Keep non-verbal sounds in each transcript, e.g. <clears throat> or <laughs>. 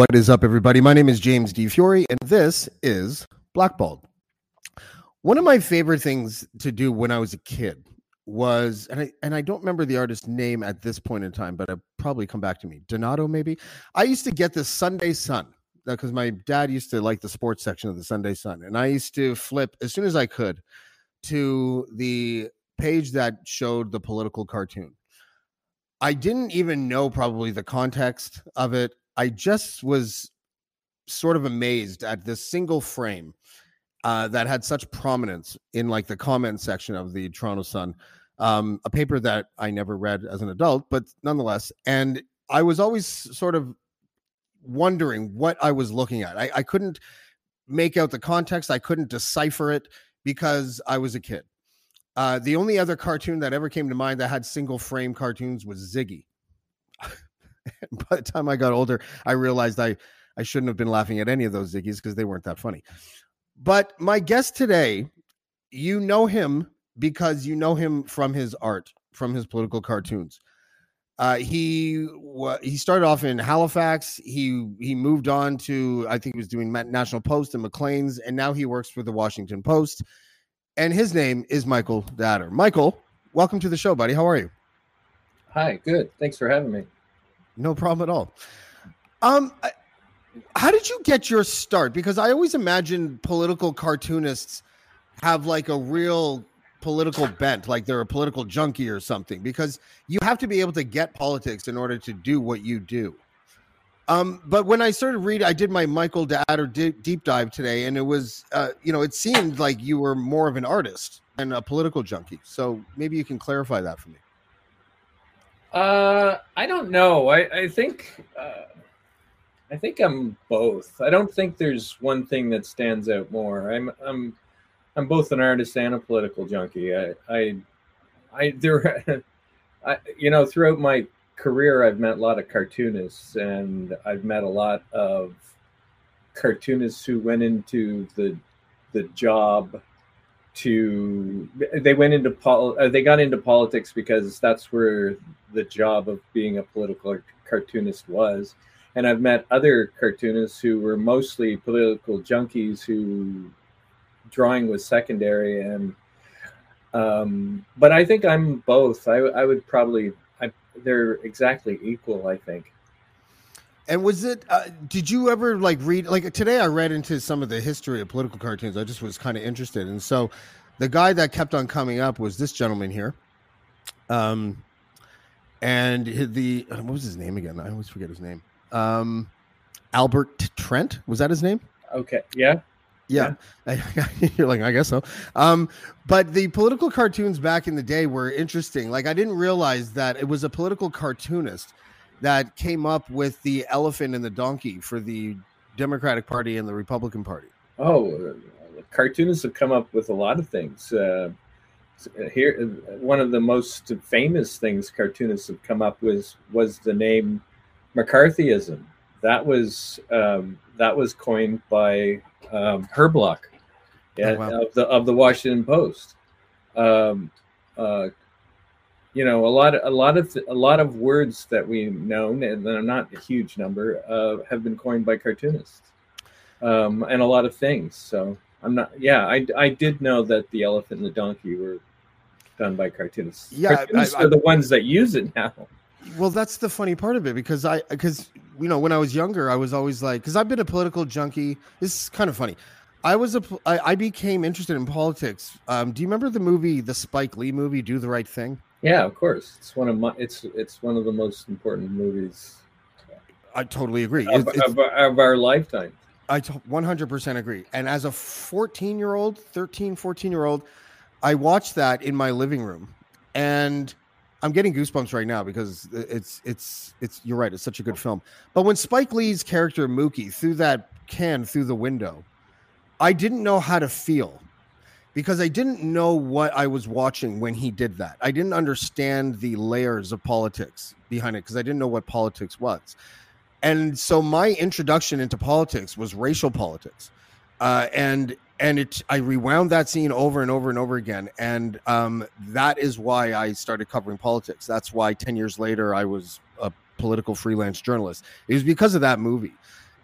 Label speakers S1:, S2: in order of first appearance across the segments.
S1: What is up, everybody? My name is James D. Fiore, and this is Blackballed. One of my favorite things to do when I was a kid was, and I and I don't remember the artist's name at this point in time, but it probably come back to me. Donato, maybe. I used to get the Sunday Sun uh, because my dad used to like the sports section of the Sunday Sun, and I used to flip as soon as I could to the page that showed the political cartoon. I didn't even know probably the context of it. I just was sort of amazed at this single frame uh, that had such prominence in like the comment section of the Toronto Sun, um, a paper that I never read as an adult, but nonetheless, and I was always sort of wondering what I was looking at. I, I couldn't make out the context. I couldn't decipher it because I was a kid. Uh, the only other cartoon that ever came to mind that had single frame cartoons was Ziggy. <laughs> By the time I got older, I realized I I shouldn't have been laughing at any of those Ziggies because they weren't that funny. But my guest today, you know him because you know him from his art, from his political cartoons. Uh, he he started off in Halifax. He he moved on to I think he was doing National Post and Maclean's, and now he works for the Washington Post. And his name is Michael de Adder. Michael, welcome to the show, buddy. How are you?
S2: Hi, good. Thanks for having me.
S1: No problem at all. Um, how did you get your start? Because I always imagine political cartoonists have like a real political bent, like they're a political junkie or something. Because you have to be able to get politics in order to do what you do. Um, but when I started reading, I did my Michael de Adder di- deep dive today, and it was, uh, you know, it seemed like you were more of an artist and a political junkie. So maybe you can clarify that for me.
S2: Uh, I don't know. I I think uh, I think I'm both. I don't think there's one thing that stands out more. I'm I'm I'm both an artist and a political junkie. I I I there <laughs> I you know throughout my career I've met a lot of cartoonists and I've met a lot of cartoonists who went into the the job to they went into pol uh, they got into politics because that's where the job of being a political cartoonist was. And i've met other cartoonists who were mostly political junkies who drawing was secondary and um but i think i'm both. I, I would probably I, they're exactly equal i think
S1: And was it? Uh, did you ever like read? Like today, I read into some of the history of political cartoons. I just was kind of interested, and so the guy that kept on coming up was this gentleman here. Um, and the what was his name again? I always forget his name. Um, Albert Trent was that his name?
S2: okay yeah
S1: Yeah, <laughs> you're like, I guess so. Um, but the political cartoons back in the day were interesting. Like, I didn't realize that it was a political cartoonist that came up with the elephant and the donkey for the Democratic Party and the Republican Party.
S2: Oh, cartoonists have come up with a lot of things. Uh, here, one of the most famous things cartoonists have come up with was the name McCarthyism. That was um, that was coined by um, Herblock,
S1: Oh, wow.
S2: of the of the Washington Post. Um, uh, you know, a lot of a lot of a lot of words that we know, and they're not a huge number, uh, have been coined by cartoonists, um, and a lot of things. So I'm not. Yeah, I I did know that the elephant and the donkey were done by cartoonists.
S1: Yeah, I-
S2: cartoonists
S1: I-
S2: are the ones that use it now.
S1: Well, that's the funny part of it because I because you know when I was younger, I was always like because I've been a political junkie. This is kind of funny. I was a I, I became interested in politics. Um, do you remember the movie, the Spike Lee movie, Do the Right Thing?
S2: Yeah, of course. It's one of my. It's it's one of the most important movies
S1: I totally agree.
S2: of,
S1: it's-
S2: of, of our lifetime.
S1: I 100% agree. And as a 14 year old, 13, 14 year old, I watched that in my living room. And I'm getting goosebumps right now because it's it's it's you're right. It's such a good film. But when Spike Lee's character Mookie threw that can through the window, I didn't know how to feel because I didn't know what I was watching when he did that. I didn't understand the layers of politics behind it because I didn't know what politics was. And so my introduction into politics was racial politics. Uh, and and it I rewound that scene over and over and over again. And um, that is why I started covering politics. That's why 10 years later I was a political freelance journalist. It was because of that movie.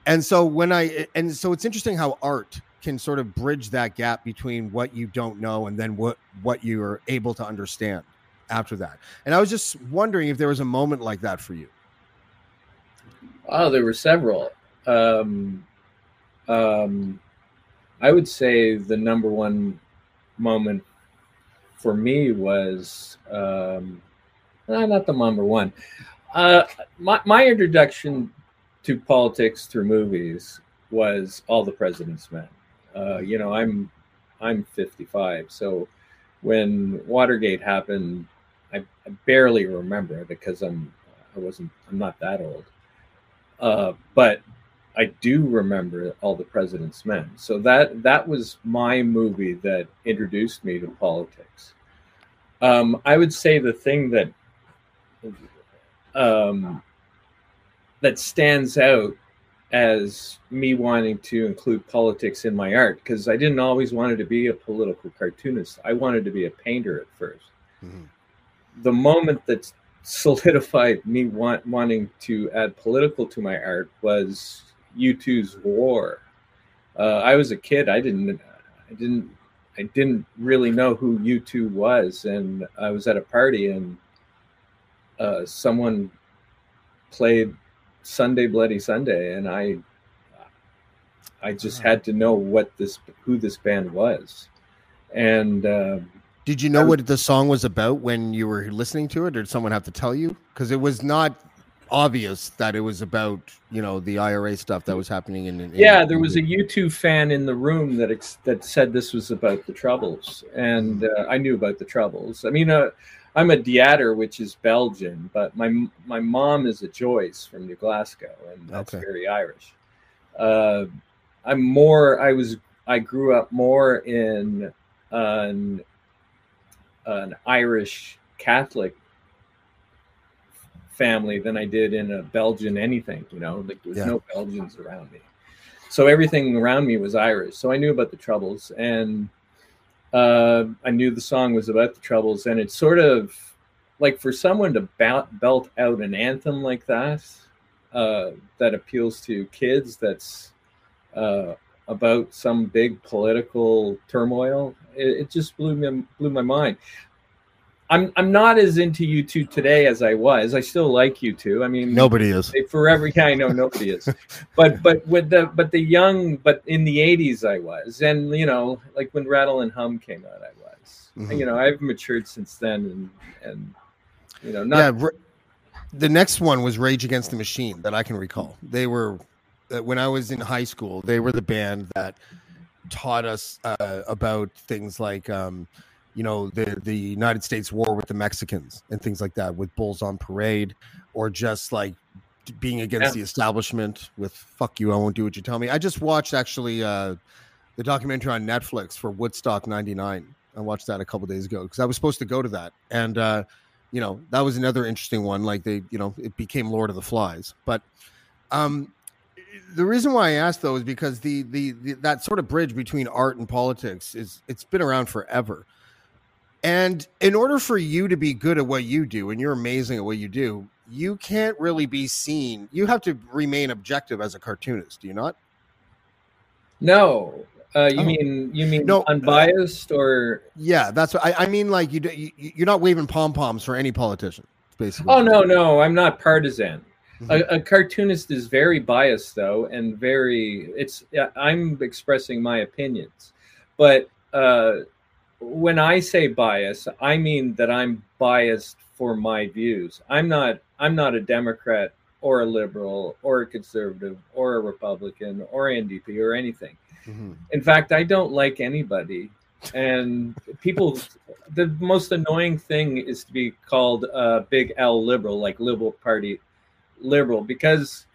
S1: And so when I and so it's interesting how art can sort of bridge that gap between what you don't know and then what what you are able to understand after that. And I was just wondering if there was a moment like that for you.
S2: Oh, there were several. Um, um, I would say the number one moment for me was um, not the number one. Uh, my, my introduction to politics through movies was All the President's Men. Uh, you know, I'm I'm 55, so when Watergate happened, I, I barely remember because I'm I wasn't I'm not that old. Uh, but I do remember all the President's Men. So that that was my movie that introduced me to politics. Um, I would say the thing that um, that stands out as me wanting to include politics in my art because I didn't always want to be a political cartoonist. I wanted to be a painter at 1st mm-hmm. The moment that solidified me want, wanting to add political to my art was U2's War. Uh, I was a kid. I didn't. I didn't. I didn't really know who U2 was, and I was at a party, and uh, someone played Sunday Bloody Sunday, and I. I just had to know what this who this band was, and. Uh,
S1: did you know was, what the song was about when you were listening to it, or did someone have to tell you? Because it was not obvious that it was about you know the IRA stuff that was happening in. in
S2: yeah, there was a U2 fan in the room that ex- that said this was about the Troubles, and uh, I knew about the Troubles. I mean, uh, I'm a de Adder, which is Belgian, but my my mom is a Joyce from New Glasgow, and that's okay. very Irish. Uh, I'm more. I was. I grew up more in an an Irish Catholic family than I did in a Belgian anything. You know, like there was yeah. no Belgians around me, so everything around me was Irish. So I knew about the Troubles, and uh, I knew the song was about the Troubles, and it's sort of like for someone to belt, belt out an anthem like that uh, that appeals to kids. That's uh, about some big political turmoil. It, it just blew me blew my mind. I'm I'm not as into U2 today as I was. I still like U2. I mean,
S1: nobody is
S2: forever. Yeah, I know nobody is. <laughs> But but with the but the young but in the '80s I was, and you know, like when Rattle and Hum came out, I was. Mm-hmm. And, you know, I've matured since then, and and you know, not. Yeah,
S1: the next one was Rage Against the Machine that I can recall. They were uh, when I was in high school. They were the band that taught us uh, about things like. Um, you know the the United States war with the Mexicans and things like that with bulls on parade or just like being against yeah. the establishment with fuck you I won't do what you tell me. I just watched actually uh the documentary on Netflix for Woodstock 99. I watched that a couple days ago because I was supposed to go to that and uh you know that was another interesting one like they you know it became Lord of the Flies. But um the reason why I asked though is because the, the, the that sort of bridge between art and politics is it's been around forever and in order for you to be good at what you do, and you're amazing at what you do, you can't really be seen. You have to remain objective as a cartoonist. Do you not?
S2: No. Uh, you oh. mean you mean no, uh, unbiased or?
S1: Yeah, that's what I, I mean. Like you, you, you're not waving pom poms for any politician, basically.
S2: Oh no, no, I'm not partisan. Mm-hmm. A, a, cartoonist is very biased though, and very. It's I'm expressing my opinions, but uh, when I say bias, I mean that I'm biased for my views. I'm not I'm not a Democrat or a liberal or a conservative or a Republican or NDP or anything. Mm-hmm. In fact, I don't like anybody and people. The most annoying thing is to be called a big L liberal, like Liberal Party liberal, because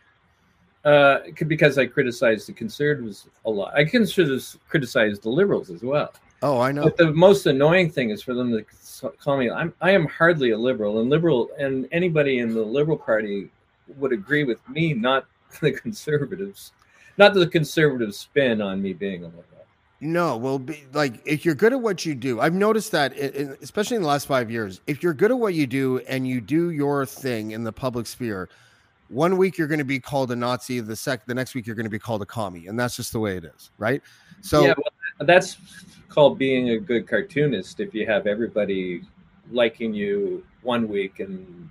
S2: uh, because I criticize the conservatives a lot. I consider criticize the liberals as well.
S1: Oh, I know.
S2: But the most annoying thing is for them to call me. I'm I am hardly a liberal, and liberal, and anybody in the Liberal Party would agree with me, not <laughs> the conservatives, not the conservative spin on me being a liberal.
S1: No, well, be, like if you're good at what you do, I've noticed that, in, especially in the last five years, if you're good at what you do and you do your thing in the public sphere, one week you're going to be called a Nazi, the sec, the next week you're going to be called a commie, and that's just the way it is, right? So
S2: yeah, well, that's called being a good cartoonist. If you have everybody liking you one week and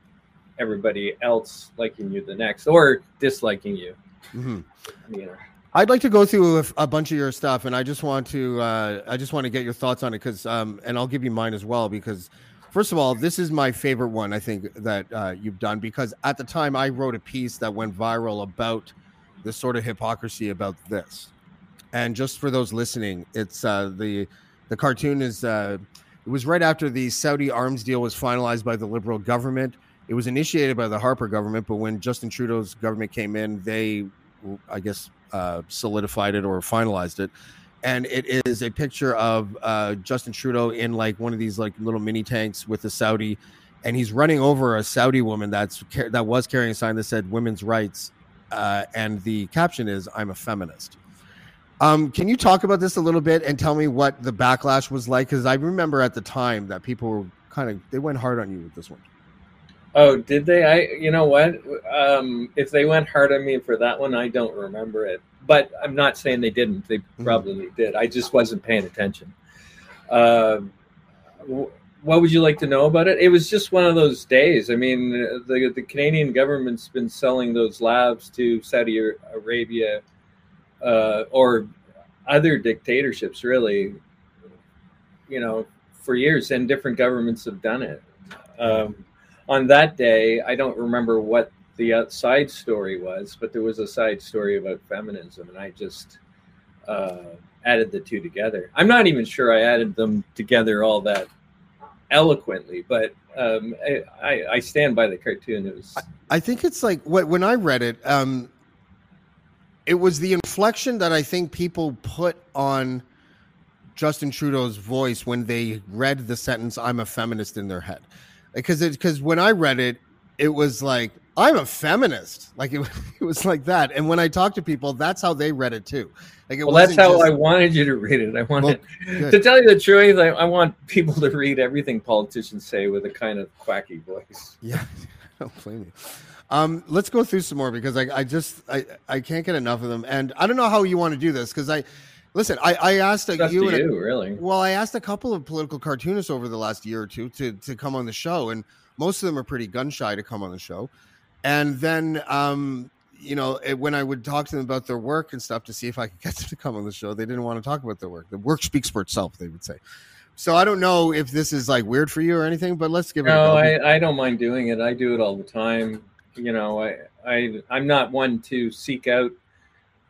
S2: everybody else liking you the next, or disliking you,
S1: mhm.
S2: you know.
S1: I'd like to go through a, a bunch of your stuff, and I just want to, uh, I just want to get your thoughts on it because, um, and I'll give you mine as well because First of all, this is my favorite one I think that uh, you've done because at the time I wrote a piece that went viral about the sort of hypocrisy about this. And just for those listening, it's uh, the the cartoon is uh, it was right after the Saudi arms deal was finalized by the Liberal government. It was initiated by the Harper government, but when Justin Trudeau's government came in, they, I guess, uh, solidified it or finalized it and it is a picture of uh, Justin Trudeau in like one of these like little mini tanks with a Saudi, and he's running over a Saudi woman that's that was carrying a sign that said "Women's Rights," uh, and the caption is "I'm a feminist." Um, can you talk about this a little bit and tell me what the backlash was like? Because I remember at the time that people were kind of they went hard on you with this one.
S2: Oh, did they? I, you know what? Um, if they went hard on me for that one, I don't remember it. But I'm not saying they didn't. They
S1: Mm-hmm.
S2: probably did. I just wasn't paying attention. Uh, what would you like to know about it? It was just one of those days. I mean, the the Canadian government's been selling those labs to Saudi Arabia uh, or other dictatorships, really. You know, for years, and different governments have done it. Um, on that day, I don't remember what the outside story was, but there was a side story about feminism, and I just uh, added the two together. I'm not even sure I added them together all that eloquently, but um, I, I, I stand by the cartoon. It was
S1: I think it's like when I read it, um, it was the inflection that I think people put on Justin Trudeau's voice when they read the sentence "I'm a feminist" in their head, because it because when I read it, it was like I'm a feminist, like it, <laughs> it was like that. And when I talk to people, that's how they read it too. Like it
S2: well, that's how
S1: just-
S2: I wanted you to read it. I wanted
S1: good.
S2: to tell you the truth. I, I want people to read everything politicians say with a kind of quacky voice.
S1: Yeah, <laughs> don't blame me. Um, let's go through some more because I, I just I, I can't get enough of them, and I don't know how you want to do this because I listen. I, I asked
S2: up
S1: you a-
S2: you, really.
S1: well, I asked a couple of political cartoonists over the last year or two to to come on the show, and most of them are pretty gun shy to come on the show. And then, um, you know, it, when I would talk to them about their work and stuff to see if I could <laughs> get them to come on the show, they didn't want to talk about their work. The work speaks for itself, they would say. So I don't know if this is like weird for you or anything, but let's give it.
S2: No,
S1: a go.
S2: I, I don't mind doing it. I do it all the time. You know, I I I'm not one to seek out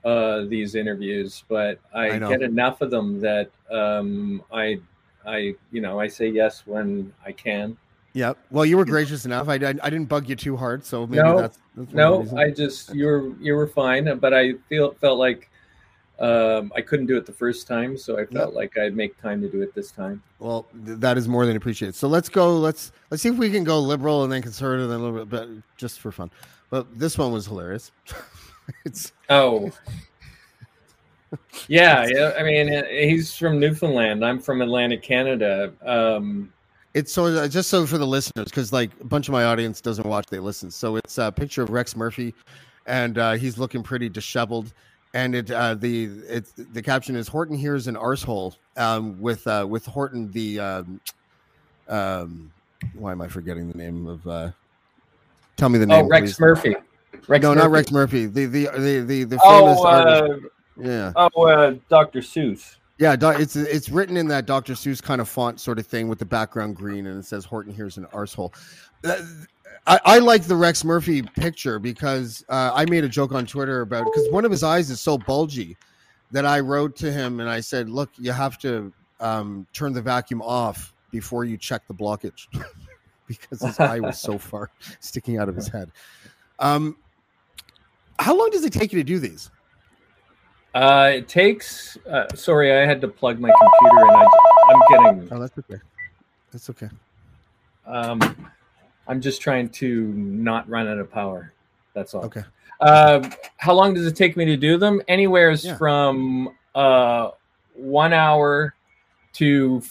S2: uh, these interviews, but I,
S1: I
S2: get enough of them that um, I I you know I say yes when I can.
S1: Yeah. Well, you were gracious enough. I, I, I didn't bug you too hard, so maybe
S2: No,
S1: that's, that's one of the
S2: No. I just you were you were fine, but I feel felt like um, I couldn't do it the first time, so I felt like I'd make time to do it this time.
S1: Well, th- that is more than appreciated. So let's go. Let's let's see if we can go liberal and then conservative and a little bit, but just for fun. But this one was hilarious. <laughs> it's
S2: Oh. <laughs> Yeah, yeah. I mean, uh, he's from Newfoundland. I'm from Atlantic Canada. Um,
S1: it's so uh, just so for the listeners because like a bunch of my audience doesn't watch, they listen. So it's a picture of Rex Murphy, and uh, he's looking pretty disheveled. And it uh, the it's the caption is Horton Hears an arsehole um, with uh, with Horton the um, um, why am I forgetting the name of uh, tell me the name
S2: oh, Rex
S1: please.
S2: Murphy. Rex
S1: no,
S2: Murphy.
S1: not Rex Murphy. The the the the, the famous
S2: Oh,
S1: artist.
S2: uh,
S1: Yeah,
S2: oh, uh, Dr. Seuss.
S1: yeah. It's it's written in that Dr. Seuss kind of font sort of thing with the background green, and it says Horton Hears an arsehole. I, I like the Rex Murphy picture because uh, I made a joke on Twitter about because one of his eyes is so bulgy that I wrote to him and I said, "Look, you have to um, turn the vacuum off before you check the blockage <laughs> because his eye was so far <laughs> sticking out of his head. Um, how long does it take you to do these?
S2: Uh, it takes. Uh, sorry, I had to plug my computer and I, I'm getting.
S1: Oh, that's okay. That's okay.
S2: Um, I'm just trying to not run out of power. That's all.
S1: Okay.
S2: Uh, how long does it take me to do them? Anywhere
S1: Yeah.
S2: from uh, one hour to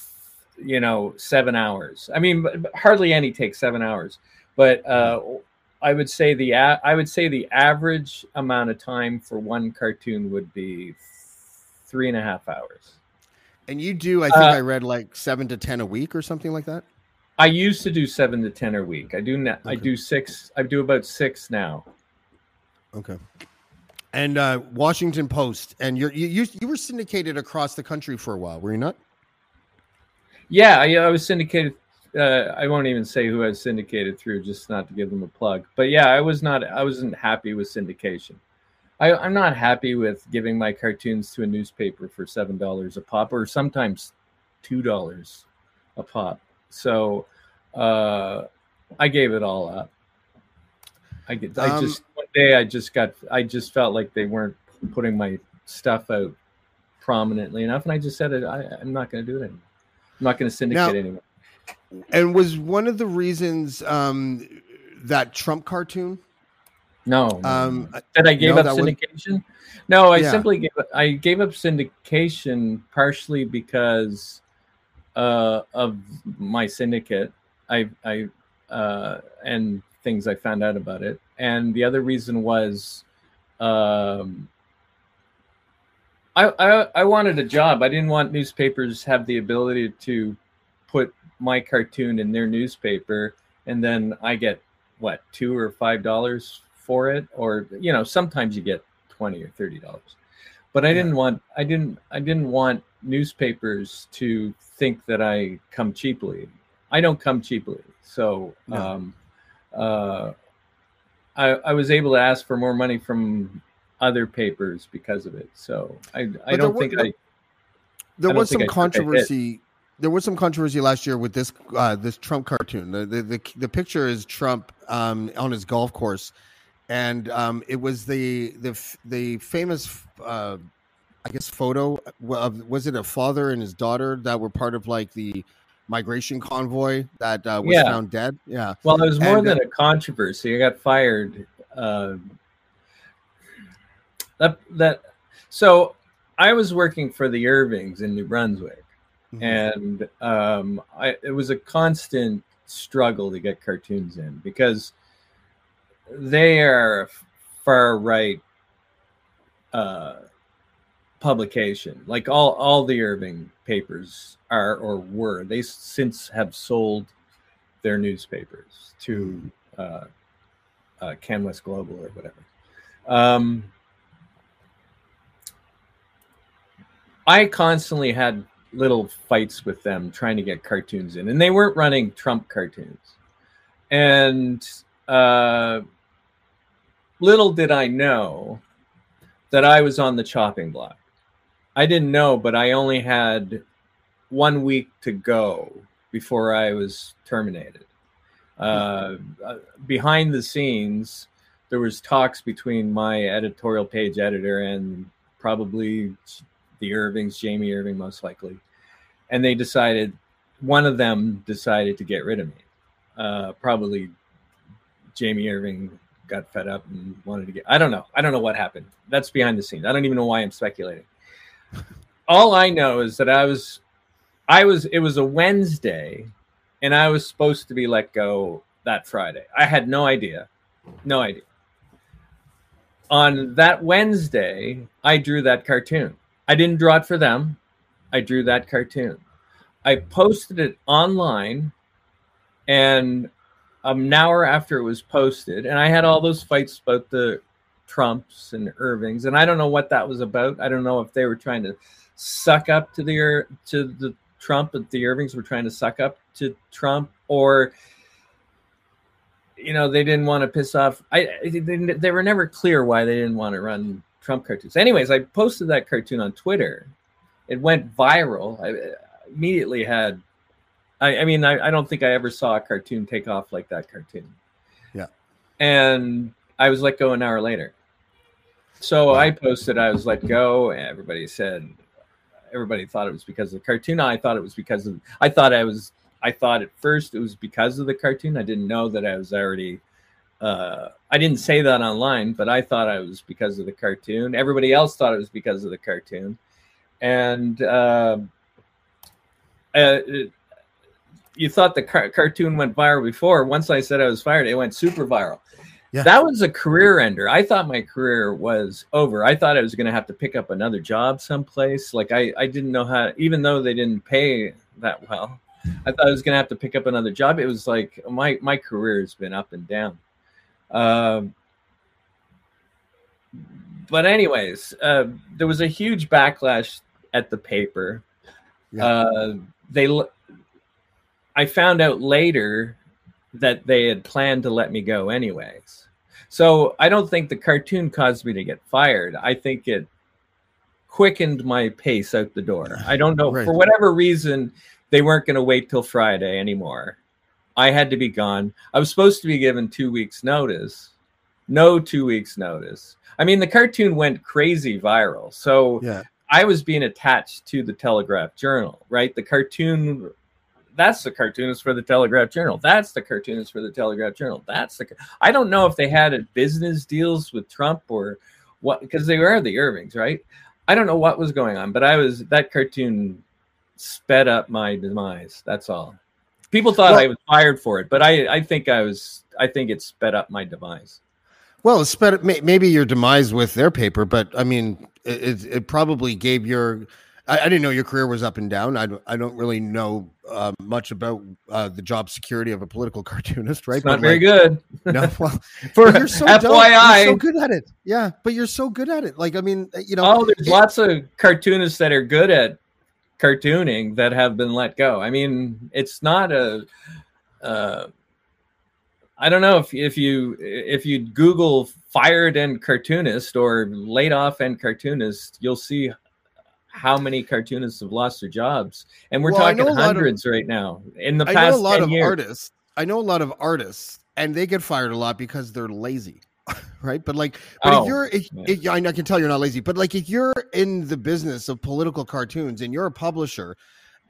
S2: you know seven hours. I mean, hardly any take seven hours. But uh, I would say the a- I would say the average amount of time for one cartoon would be three and a half hours.
S1: And you do, I think
S2: Uh,
S1: I read like seven to 10 a week or something like that.
S2: I used to do seven to ten a week. I do now. I do six. I do about six now.
S1: Okay. And uh, Washington Post, and you're, you you you were syndicated across the country for a while, were you not?
S2: Yeah, I, I was syndicated. Uh, I won't even say who I was syndicated through, just not to give them a plug. But yeah, I was not. I wasn't happy with syndication. I, I'm not happy with giving my cartoons to a newspaper for seven dollars a pop, or sometimes two dollars a pop. So uh, I gave it all up. I get. I
S1: Um,
S2: just one day I just got. I just felt like they weren't putting my stuff out prominently enough, and I just said it. I, I'm not going to do it anymore. I'm not going to syndicate
S1: Now-
S2: anymore.
S1: And was one of the reasons um, that Trump cartoon?
S2: No,
S1: Um,
S2: that I gave
S1: no,
S2: up
S1: that was-
S2: syndication. No, I
S1: Yeah.
S2: simply gave I gave up syndication partially because uh, of my syndicate. I I uh, and things I found out about it, and the other reason was. Um, I, I I wanted a job. I didn't want newspapers have the ability to put my cartoon in their newspaper, and then I get what two or five dollars for it, or you know sometimes you get twenty or thirty dollars. But I
S1: Yeah.
S2: didn't want I didn't I didn't want newspapers to think that I come cheaply. I don't come cheaply, so
S1: No.
S2: um, uh, I I was able to ask for more money from other papers because of it. So I I don't
S1: were-
S2: think I
S1: There
S2: I
S1: was some
S2: I took a hit.
S1: controversy. There was some controversy last year with this uh, this Trump cartoon. The, the the the picture is Trump um, on his golf course, and um, it was the the the famous uh, I guess photo of was it a father and his daughter that were part of like the migration convoy that uh, was
S2: Yeah.
S1: found dead. Yeah,
S2: Well, it was more
S1: And, uh,
S2: than a controversy. I got fired. Uh, that that so I was working for the Irvings in New Brunswick,
S1: Mhm.
S2: and um, I it was a constant struggle to get cartoons in because they are far right uh, publication. Like all all the Irving papers are or were. They since have sold their newspapers to uh, uh, CanWest Global or whatever. Um, I constantly had little fights with them trying to get cartoons in, and they weren't running Trump cartoons. And uh, little did I know that I was on the chopping block. I didn't know, but I only had one week to go before I was terminated. Uh, behind the scenes, there was talks between my editorial page editor and probably the Irvings, Jamie Irving, most likely, and they decided one of them decided to get rid of me. Uh, probably Jamie Irving got fed up and wanted to get. I don't know. I don't know what happened. That's behind the scenes. I don't even know why I'm speculating. All I know is that I was, I was. It was a Wednesday, and I was supposed to be let go that Friday. I had no idea, no idea. On that Wednesday, I drew that cartoon. I didn't draw it for them. I drew that cartoon. I posted it online, and um, an hour after it was posted, and I had all those fights about the Trumps and Irvings, and I don't know what that was about. I don't know if they were trying to suck up to the to the Trump, but the Irvings were trying to suck up to Trump, or you know they didn't want to piss off. I they, they were never clear why they didn't want to run Trump cartoons. Anyways, I posted that cartoon on Twitter. It went viral. I, immediately had. I, I mean, I, I don't think I ever saw a cartoon take off like that cartoon.
S1: Yeah.
S2: And I was let go an hour later. So I posted, I was let go. And everybody said, everybody thought it was because of the cartoon. I thought it was because of, I thought I was, I thought at first it was because of the cartoon. I didn't know that I was already, uh, I didn't say that online, but I thought I was because of the cartoon. Everybody else thought it was because of the cartoon. And, uh, uh, you thought the car- cartoon went viral before. Once I said I was fired, it went super viral.
S1: Yeah.
S2: That was a career ender. I thought my career was over. I thought I was going to have to pick up another job someplace. Like I, I didn't know how, even though they didn't pay that well, I thought I was going to have to pick up another job. It was like my my career has been up and down. Um, but anyways, uh, there was a huge backlash at the paper.
S1: Yeah.
S2: Uh, they, I found out later that they had planned to let me go anyways. So I don't think the cartoon caused me to get fired. I think it quickened my pace out the door. I don't know
S1: Right.
S2: for whatever reason they weren't going to wait till Friday anymore. I had to be gone. I was supposed to be given 2 weeks notice. No 2 weeks notice. I mean the cartoon went crazy viral. So
S1: Yeah.
S2: I was being attached to the Telegraph Journal, right? The cartoon that's the cartoonist for the Telegraph Journal. That's the cartoonist for the Telegraph Journal. That's the I don't know if they had business deals with Trump or what because they were the Irvings, right? I don't know what was going on, but I was that cartoon sped up my demise. That's all. People thought
S1: Well-
S2: I was fired for it, but I I think I was I think it sped up my demise.
S1: Well, better, may, maybe your demise with their paper, but I mean, it, it, it probably gave your. I, I didn't know your career was up and down. I don't, I don't really know uh, much about uh, the job security of a political <laughs> cartoonist, right?
S2: It's not
S1: But,
S2: very
S1: like,
S2: good. <laughs>
S1: No, well, <laughs>
S2: For
S1: you're so dope. You're
S2: FYI,
S1: so good at it. Yeah, but you're so good at it. Like, I mean, you know,
S2: oh, there's
S1: it-
S2: lots of cartoonists that are good at cartooning that have been let go. I mean, it's not a. Uh, I don't know if if you if you Google fired and cartoonist or laid off and cartoonist, you'll see how many cartoonists have lost their jobs, and we're
S1: Well,
S2: talking
S1: lot of-
S2: hundreds right now. In the
S1: I
S2: past
S1: know a lot
S2: 10
S1: of
S2: years.
S1: artists. I know a lot of artists, and they get fired a lot because they're lazy, <laughs> right? But like, but
S2: Oh,
S1: if you're, if,
S2: yeah.
S1: if- I I can tell you're not lazy, but like, if you're in the business of political cartoons and you're a publisher,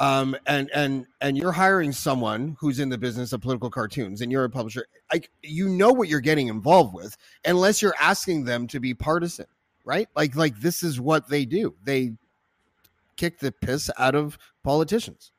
S1: um, and and and you're hiring someone who's in the business of political cartoons, and you're a publisher, like, you know what you're getting involved with, unless you're asking them to be partisan, right? Like, like this is what they do. They kick the piss out of politicians.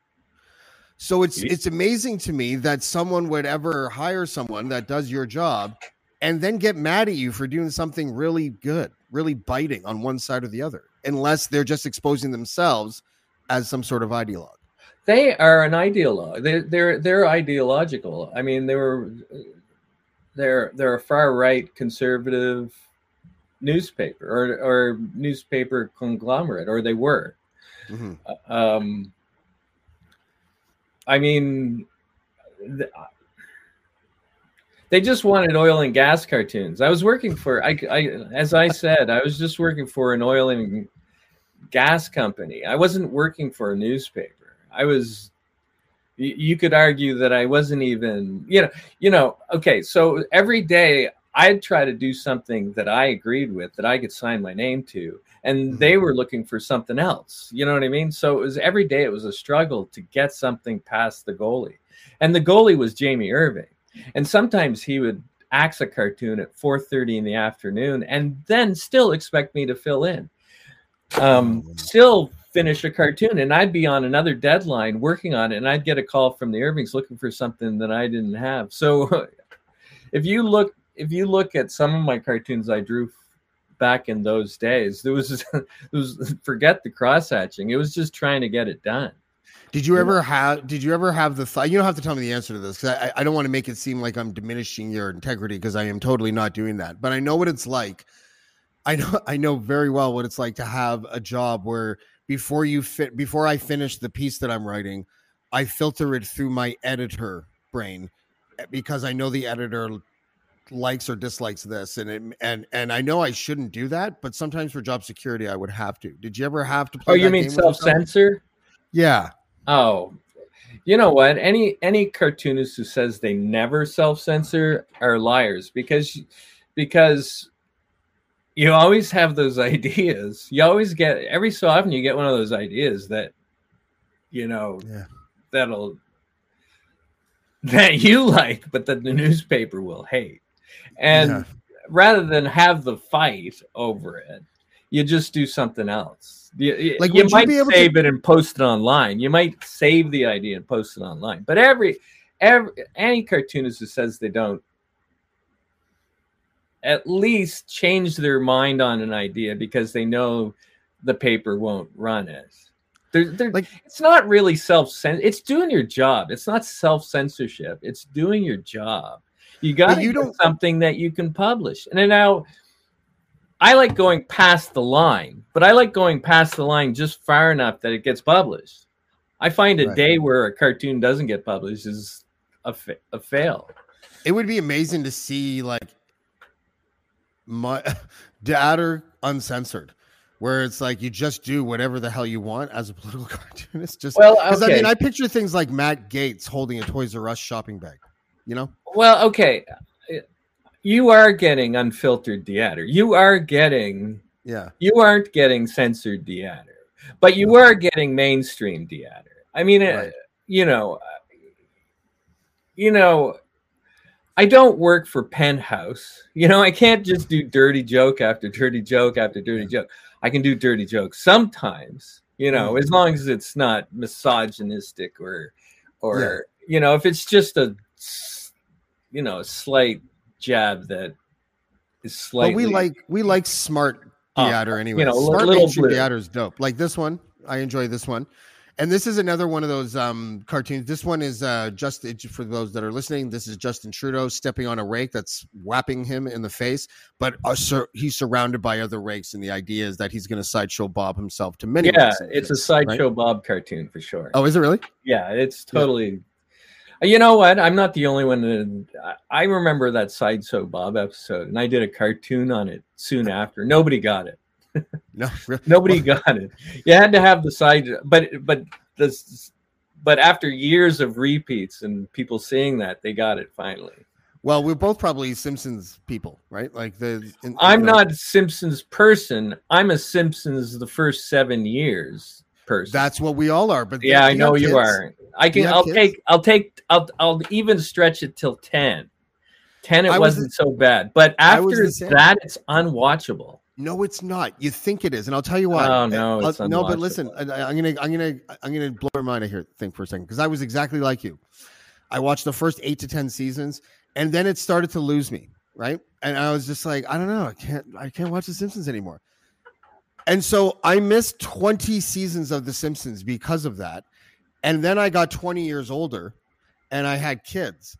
S1: So it's it's amazing to me that someone would ever hire someone that does your job and then get mad at you for doing something really good, really biting on one side or the other, unless they're just exposing themselves as some sort of ideologue.
S2: They are an ideologue. They, they're they're ideological. I mean, they were they're they're a far right conservative newspaper or or newspaper conglomerate, or they were.
S1: Mhm.
S2: Um, I mean, th- they just wanted oil and gas cartoons. I was working for I, I as I said, I was just working for an oil and gas company. I wasn't working for a newspaper. I was you could argue that I wasn't even, you know, you know, okay, so every day I'd try to do something that I agreed with that I could sign my name to and
S1: Mhm.
S2: they were looking for something else. You know what I mean? So it was every day it was a struggle to get something past the goalie. And the goalie was Jamie Irving. And sometimes he would axe a cartoon at 4:30 in the afternoon and then still expect me to fill in. Um, still finish a cartoon and I'd be on another deadline working on it and I'd get a call from the Irvings looking for something that I didn't have. So <laughs> if you look if you look at some of my cartoons I drew back in those days, there was <laughs> it was forget the cross hatching. It was just trying to get it done.
S1: Did you ever have? Did you ever have the thought? You don't have to tell me the answer to this because I, I don't want to make it seem like I'm diminishing your integrity because I am totally not doing that. But I know what it's like. I know I know very well what it's like to have a job where before you fit before I finish the piece that I'm writing, I filter it through my editor brain eh, because I know the editor likes or dislikes this and it, and and I know I shouldn't do that, but sometimes for job security I would have to. Did you ever have to oh, play
S2: Oh, you mean
S1: game with yourself?
S2: self censor?
S1: Yeah.
S2: Oh, you know what? Any any cartoonist who says they never self censor are liars because because you always have those <laughs> ideas. You always get every so often you get one of those ideas that you know
S1: Yeah.
S2: that'll that you <laughs> like, but that the newspaper will hate. And
S1: Yeah.
S2: rather than have the fight over it, you just do something else. You, you-
S1: Like,
S2: you
S1: you
S2: might
S1: be able to-
S2: save it and post it online. You might save the idea and post it online. But every every any cartoonist who says they don't at least change their mind on an idea because they know the paper won't run it. They're, they're,
S1: Like-
S2: it's not really self cen It's doing your job. It's not self censorship. It's doing your job. You got
S1: you
S2: do
S1: don't-
S2: something that you can publish. And now, I like going past the line, but I like going past the line just far enough that it gets published. I find a
S1: Right.
S2: day where a cartoon doesn't get published is a, fa- a fail.
S1: It would be amazing to see like my <laughs> dad uncensored, where it's like you just do whatever the hell you want as a political <laughs> cartoonist. Just
S2: Well,
S1: 'cause, I mean, I picture things like Matt Gaetz holding a Toys R Us shopping bag. You know,
S2: Well, okay. You are getting unfiltered theater. You are getting
S1: yeah,
S2: you aren't getting censored theater, but you are getting mainstream theater. I mean, uh, you know, uh, you know, I don't work for Penthouse. You know, I can't just do dirty joke after dirty joke after dirty joke. I can do dirty jokes sometimes, you know, as long as it's not misogynistic or, or you know, if it's just a, you know, a slight jab that is slightly.
S1: but we like we like smart theater anyway.
S2: you know,
S1: smart
S2: little
S1: mainstream
S2: blue.
S1: theater is dope. Like this one, I enjoy this one. And this is another one of those um, cartoons. This one is uh, just for those that are listening. This is Justin Trudeau stepping on a rake that's whapping him in the face, but uh, sur- he's surrounded by other rakes, and the idea is that he's going to sideshow Bob himself to many.
S2: yeah, it's a
S1: face, right?
S2: sideshow Bob cartoon for sure.
S1: Oh, is it really?
S2: Yeah, it's totally. You know what? I'm not the only one. That, I I remember that sideshow Bob episode, and I did a cartoon on it soon after. Nobody got it. <laughs>
S1: No, really?
S2: Nobody got it. You had to have the side, but but this, but after years of repeats and people seeing that, they got it finally.
S1: Well, we're both probably Simpsons people, right? Like the. in-
S2: I'm
S1: you know,
S2: not Simpsons person. I'm a Simpsons the first seven years person.
S1: That's what we all are. But
S2: yeah, I know you
S1: kids?
S2: are. I can. I'll
S1: kids?
S2: take. I'll take. I'll. I'll even stretch it till ten. Ten, it
S1: I was
S2: wasn't so bad, but after that, it's unwatchable.
S1: No, it's not. You think it is, and I'll tell you why.
S2: Oh, no,
S1: Uh,
S2: it's
S1: no. But listen, I, I'm gonna, I'm gonna, I'm gonna blow your mind here. Think for a second, because I was exactly like you. I watched the first eight to ten seasons, and then it started to lose me. Right, and I was just like, I don't know, I can't, I can't watch The Simpsons anymore. And so I missed 20 seasons of The Simpsons because of that. And then I got 20 years older, and I had kids.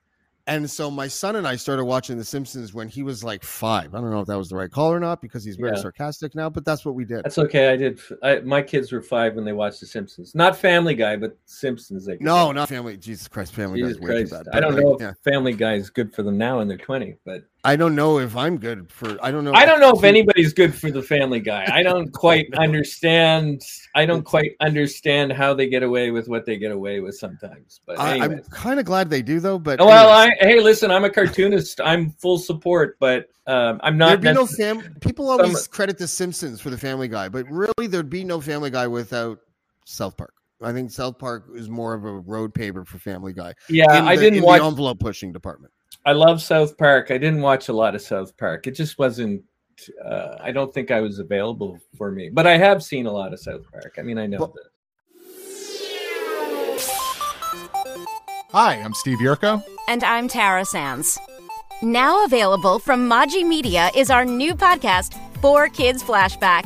S1: And so my son and I started watching The Simpsons when he was like five. I don't know if that was the right call or not because he's very
S2: Yeah.
S1: sarcastic now, but that's what we did.
S2: That's okay. I did. I, my kids were five when they watched The Simpsons. Not Family Guy, but Simpsons. They
S1: No, not Family. Jesus Christ, Family Guy
S2: Jesus
S1: is way
S2: Christ.
S1: too bad.
S2: I don't
S1: But,
S2: know if
S1: yeah.
S2: Family Guy is good for them now in their twenty, but
S1: I don't know if I'm good for. I don't know.
S2: I don't know if anybody's good for the Family Guy. I don't <laughs> quite understand. I don't quite understand how they get away with what they get away with sometimes. But
S1: I, I'm kind of glad they do though. But
S2: Well. I hey, listen, I'm a cartoonist. I'm full support, but um, I'm not.
S1: there'd be no fam. People always credit the Simpsons for the Family Guy, but really, there'd be no Family Guy without South Park. I think South Park is more of a road paver for Family Guy.
S2: yeah,
S1: in
S2: I didn't
S1: in
S2: watch.
S1: the envelope pushing department.
S2: I love South Park. I didn't watch a lot of South Park. It just wasn't. Uh, I don't think I was available for me, but I have seen a lot of South Park. I mean, I know
S1: Well-
S2: that.
S3: Hi, I'm Steve Yerko.
S4: And I'm Tara Sands. Now available from Maji Media is our new podcast, Four Kids Flashback.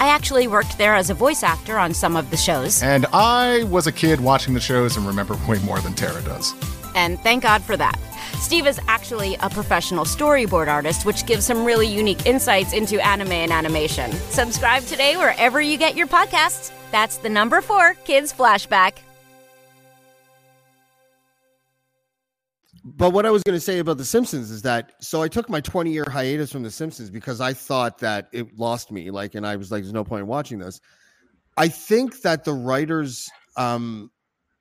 S4: I actually worked there as a voice actor on some of the shows,
S3: And I was a kid watching the shows and remember <laughs> way more than Tara does.
S4: and thank God for that. Steve is actually a professional storyboard artist, which gives some really unique insights into anime and animation. Subscribe today wherever you get your podcasts. That's the number four Kids Flashback.
S1: But what I was going to say about The Simpsons is that so I took my 20 year hiatus from The Simpsons because I thought that it lost me. Like, and I was like, there's no point in watching this. I think that the writers um,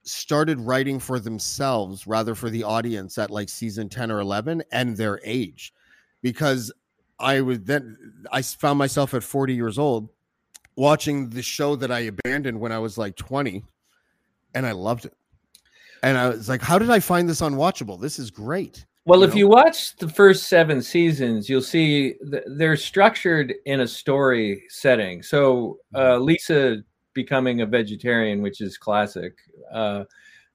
S1: started writing for themselves rather for the audience at like season 10 or 11 and their age because I was then I found myself at 40 years old watching the show that I abandoned when I was like 20 and I loved it. And I was like, how did I find this unwatchable? This is great.
S2: Well,
S1: You
S2: if
S1: know?
S2: you watch the first seven seasons, you'll see th- they're structured in a story setting. So uh, Lisa becoming a vegetarian, which is classic, uh,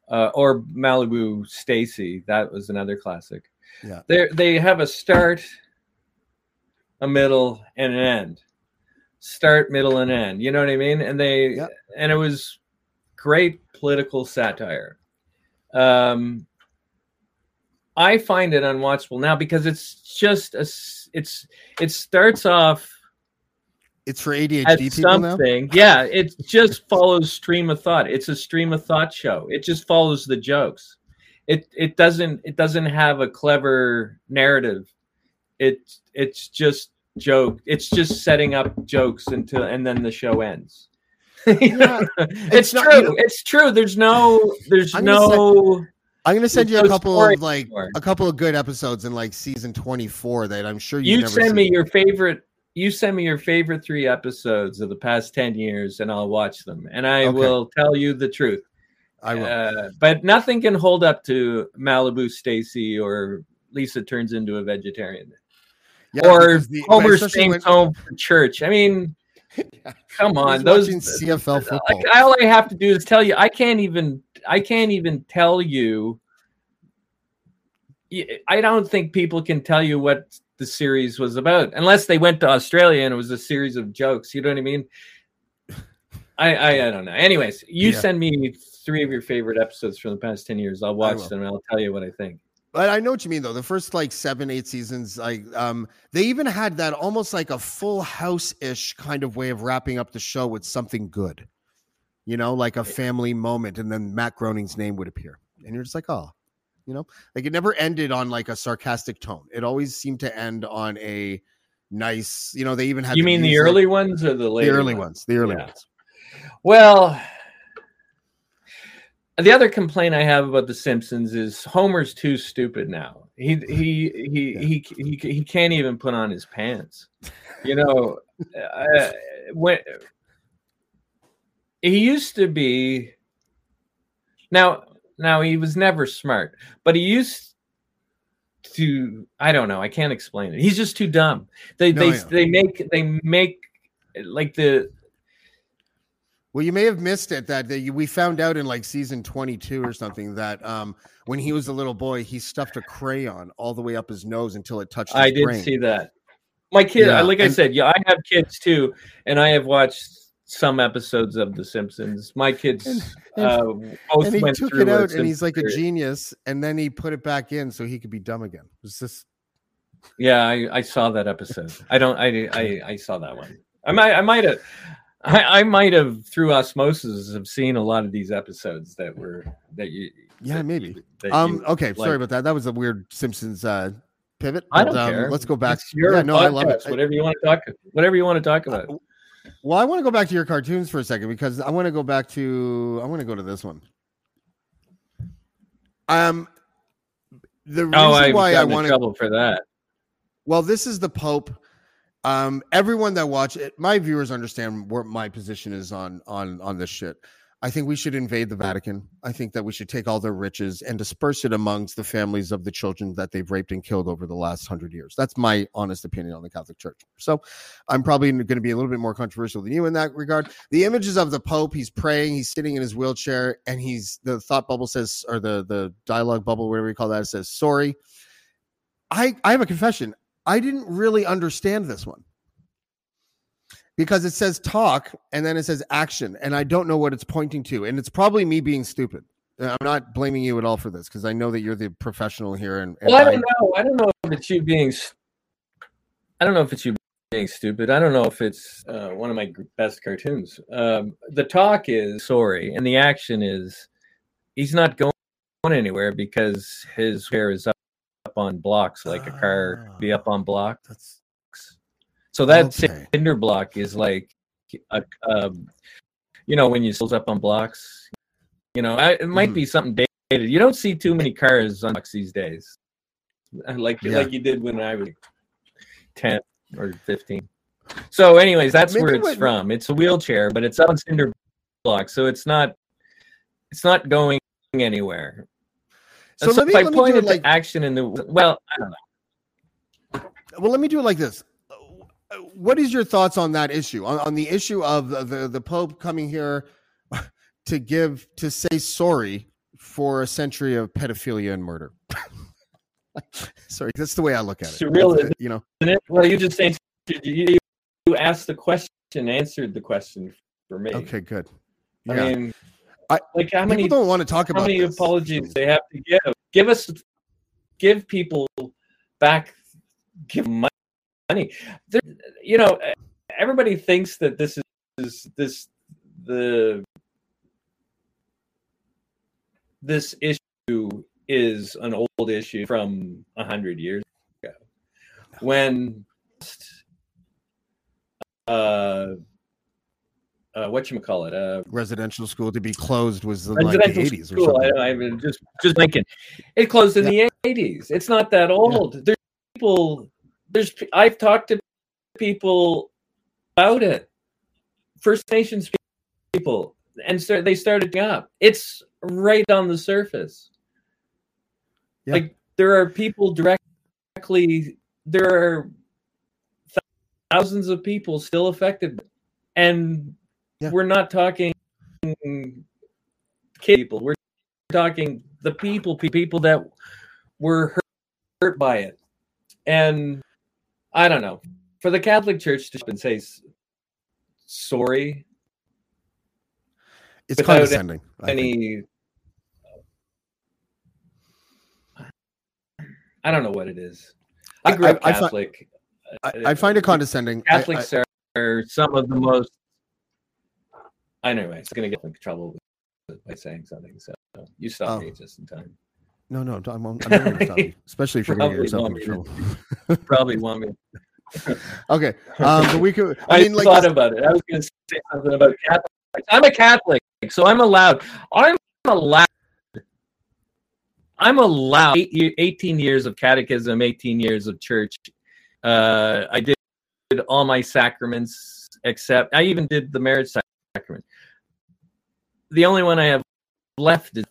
S2: uh, or Malibu Stacy, that was another classic.
S1: Yeah.
S2: They they have a start, a middle, and an end. Start, middle, and end. You know what I mean? And they and it was great political satire. Um, I find it unwatchable now because it's just a it's it starts off
S1: It's for ADHD people now.
S2: something. Yeah, it just follows stream of thought. It's a stream of thought show. It just follows the jokes. It it doesn't it doesn't have a clever narrative. It it's just joke. It's just setting up jokes until and then the show ends. You <laughs> know? it's,
S1: it's not-
S2: true.
S1: you know-
S2: it's true. There's no there's
S1: I'm gonna
S2: no
S1: I'm going to send you a couple of like
S2: anymore.
S1: a couple of good episodes in like season 24 that I'm sure
S2: you
S1: never
S2: send me your favorite you send me your favorite three episodes of the past 10 years and i'll watch them and i
S1: Okay.
S2: will tell you the truth
S1: I will.
S2: Uh, but nothing can hold up to malibu stacy or lisa turns into a vegetarian
S1: Yeah,
S2: or
S1: the-
S2: homer stays home for church i mean <laughs> come on those
S1: CFL football.
S2: like all i have to do is tell you i can't even i can't even tell you I don't think people can tell you what the series was about unless they went to australia and it was a series of jokes you know what i mean? I i, I don't know. Anyways you
S1: Yeah.
S2: send me three of your favorite episodes from the past 10 years. I'll watch them and i'll tell you what i think
S1: But I know what you mean though. The first like seven, eight seasons, like um, they even had that almost like a full house ish kind of way of wrapping up the show with something good. You know, like a family moment, and then Matt Groening's name would appear, and you're just like, oh, you know, like it never ended on like a sarcastic tone. It always seemed to end on a nice. You know, they even had
S2: you mean the early ones or the late?
S1: the
S2: later
S1: early ones, the early
S2: Yeah.
S1: ones.
S2: Well, the other complaint I have about The Simpsons is Homer's too stupid now. He <laughs> he he he he, he can't even put on his pants. You know, uh, when he used to be. Now, now he was never smart, but he used to. I don't know. I can't explain it. He's just too dumb. They
S1: No,
S2: they they make they make like the
S1: Well, you may have missed it that we found out in like season 22 or something that um, when he was a little boy, he stuffed a crayon all the way up his nose until it touched
S2: I did
S1: brain.
S2: see that. My kid,
S1: Yeah,
S2: like I said, yeah, I have kids too, and I have watched some episodes of The Simpsons. My kids
S1: And- and-
S2: uh, both
S1: and he
S2: went
S1: took
S2: through
S1: it out and he's like a genius. And then he put it back in so he could be dumb again. Was just,
S2: Yeah, I, I saw that episode. I don't. I, I I saw that one. I might. I might have. I, I might have through osmosis have seen a lot of these episodes that were that you.
S1: Yeah,
S2: that
S1: maybe.
S2: you- that
S1: um,
S2: you
S1: okay. Sorry about that. That was a weird Simpsons uh, pivot.
S2: I don't
S1: um,
S2: care.
S1: Let's go back.
S2: It's your
S1: yeah, no, I love it.
S2: podcast, Whatever you want to talk. Whatever you want to talk about.
S1: Well, I want to go back to your cartoons for a second because I want to go back to I want to go to this one. Um, the reason
S2: Oh,
S1: why I want to
S2: trouble for that.
S1: well, this is the Pope. Um, everyone that watch it, my viewers understand where my position is on on on this shit. I think we should invade the Vatican. I think that we should take all their riches and disperse it amongst the families of the children that they've raped and killed over the last hundred years. That's my honest opinion on the Catholic Church. So I'm probably going to be a little bit more controversial than you in that regard. The images of the Pope, he's praying, he's sitting in his wheelchair, and he's the thought bubble says, or the the dialogue bubble, whatever you call that, says, sorry. I I have a confession. I didn't really understand this one because it says talk and then it says action, and I don't know what it's pointing to, and it's probably me being stupid. I'm not blaming you at all for this because I know that you're the professional here. And, and
S2: Well, I don't know. I don't know if it's you being. I don't know if it's you being stupid. I don't know if it's uh, one of my best cartoons. Um, the talk is sorry, and the action is he's not going anywhere because his hair is up, up on blocks like a car be up on blocks.
S1: That's
S2: So that
S1: Okay.
S2: cinder block is like, a, um, you know, when you slows up on blocks. You know, I, it might
S1: Mhm.
S2: be something dated. You don't see too many cars on blocks these days, like
S1: Yeah.
S2: like you did when I was ten or fifteen. So, anyways, that's where it's
S1: what-
S2: from. It's a wheelchair, but it's on cinder blocks, so it's not it's not going anywhere.
S1: So.
S2: And
S1: let me
S2: if I
S1: let
S2: pointed
S1: like
S2: to action in the well, I don't know.
S1: well. Let me do it like this. What is your thoughts on that issue? On, on the issue of the, the the Pope coming here <laughs> to give to say sorry for a century of pedophilia and murder. <laughs> Sorry, that's the way I look at it.
S2: Surreal,
S1: That's- you know.
S2: Well, you just answered. You, you asked the question, answered the question for me.
S1: Okay, good.
S2: I mean,
S1: I-
S2: like how many
S1: People don't want to talk about how
S2: many
S1: this.
S2: apologies they have to give? Give us, give people back, give money. There, you know, everybody thinks that this is, is this the this issue is an old issue from a hundred years ago, when uh, uh, what you call it, uh,
S1: Residential school to be closed was in like the eighties or something.
S2: I, I'm just just thinking, it closed in the eighties. It's not that old. There's people. There's I've talked to people about it. First Nations people, and start, they started up. It's right on the surface.
S1: Yeah.
S2: Like there are people directly. There are thousands of people still affected, and
S1: Yeah.
S2: we're not talking kid people. We're talking the people, people that were hurt, hurt by it. And I don't know. For the Catholic Church to and say sorry,
S1: It's condescending. I
S2: any. I don't know what it is. I
S1: I-
S2: grew
S1: I-
S2: up
S1: I
S2: Catholic.
S1: I, I find it condescending. I- I-
S2: Catholics are some of the most. Anyway, it's going to get in trouble with- by saying something. So you stop
S1: Oh.
S2: me just in time.
S1: no, no, I'm, I'm never going to stop you, <laughs> especially if you're going to get yourself
S2: to-
S1: trouble.
S2: Probably want me.
S1: Okay, um, but we could. <laughs>
S2: I,
S1: I mean, like,
S2: thought
S1: this-
S2: about it. I was going to say something about Catholics. I'm a Catholic, so I'm allowed. I'm allowed. I'm allowed eight, ye- 18 years of catechism, 18 years of church. Uh, I did all my sacraments except I even did the marriage sacrament. The only one I have left is,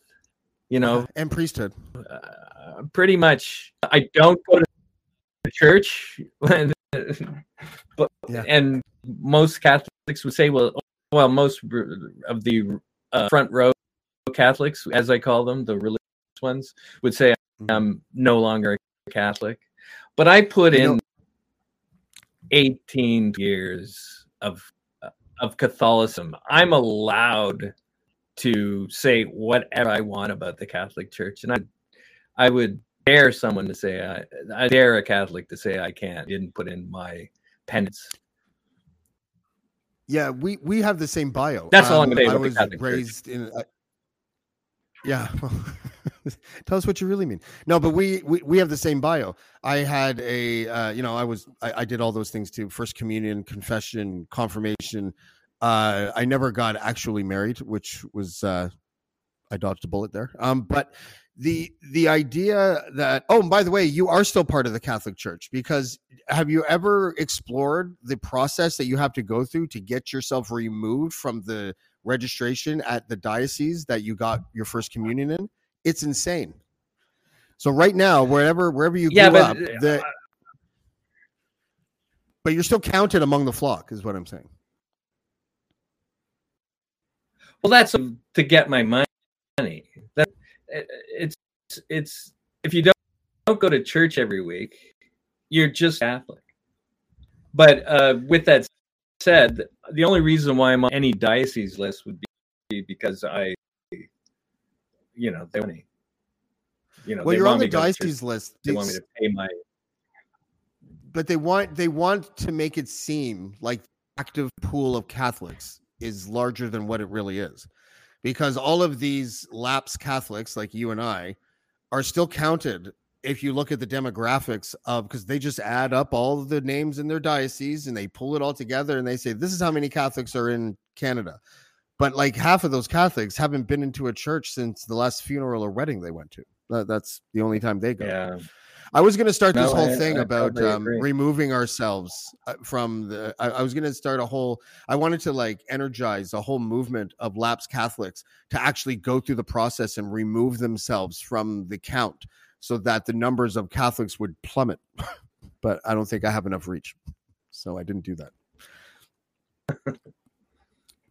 S2: you know,
S1: and priesthood.
S2: uh, pretty much I don't go to church, <laughs> but
S1: Yeah.
S2: and most Catholics would say, well, well, most of the uh, front row Catholics, as I call them, the religious ones, would say
S1: Mhm.
S2: I'm no longer a Catholic, but I put
S1: You
S2: in
S1: know-
S2: 18 years of of Catholicism. I'm allowed to say whatever I want about the Catholic Church, and I, I would dare someone to say I, I dare a Catholic to say I can't. Didn't put in my penance.
S1: Yeah, we we have the same bio.
S2: That's all I'm
S1: Um,
S2: gonna say
S1: I was
S2: Catholic Church.
S1: raised in. A, yeah, <laughs> tell us what you really mean. No, but we we, we have the same bio. I had a uh, you know I was I, I did all those things too: first communion, confession, confirmation. Uh, I never got actually married, which was uh, I dodged a bullet there. Um, but the the idea that oh, and by the way, you are still part of the Catholic Church because have you ever explored the process that you have to go through to get yourself removed from the registration at the diocese that you got your first communion in? It's insane. So right now, wherever wherever you
S2: Yeah,
S1: grew
S2: but,
S1: up, the, but you're still counted among the flock, is what I'm saying.
S2: Well, that's to get my money. That it's it's if you don't don't go to church every week, you're just Catholic. But uh, with that said, the only reason why I'm on any diocese list would be because I, you know, they want me. You know,
S1: well, you're on the
S2: me to go to church,
S1: diocese list.
S2: They want me to pay my.
S1: but they want they want to make it seem like active pool of Catholics is larger than what it really is. Because all of these lapsed Catholics like you and I are still counted if you look at the demographics of because they just add up all the names in their diocese and they pull it all together and they say this is how many Catholics are in Canada. But like half of those Catholics haven't been into a church since the last funeral or wedding they went to. That's the only time they go.
S2: Yeah,
S1: I was going to start this whole
S2: I-
S1: thing
S2: I
S1: about
S2: totally
S1: um, removing ourselves uh, from the. I, I was going to start a whole. I wanted to like energize a whole movement of lapsed Catholics to actually go through the process and remove themselves from the count, so that the numbers of Catholics would plummet. <laughs> but I don't think I have enough reach, so I didn't do that.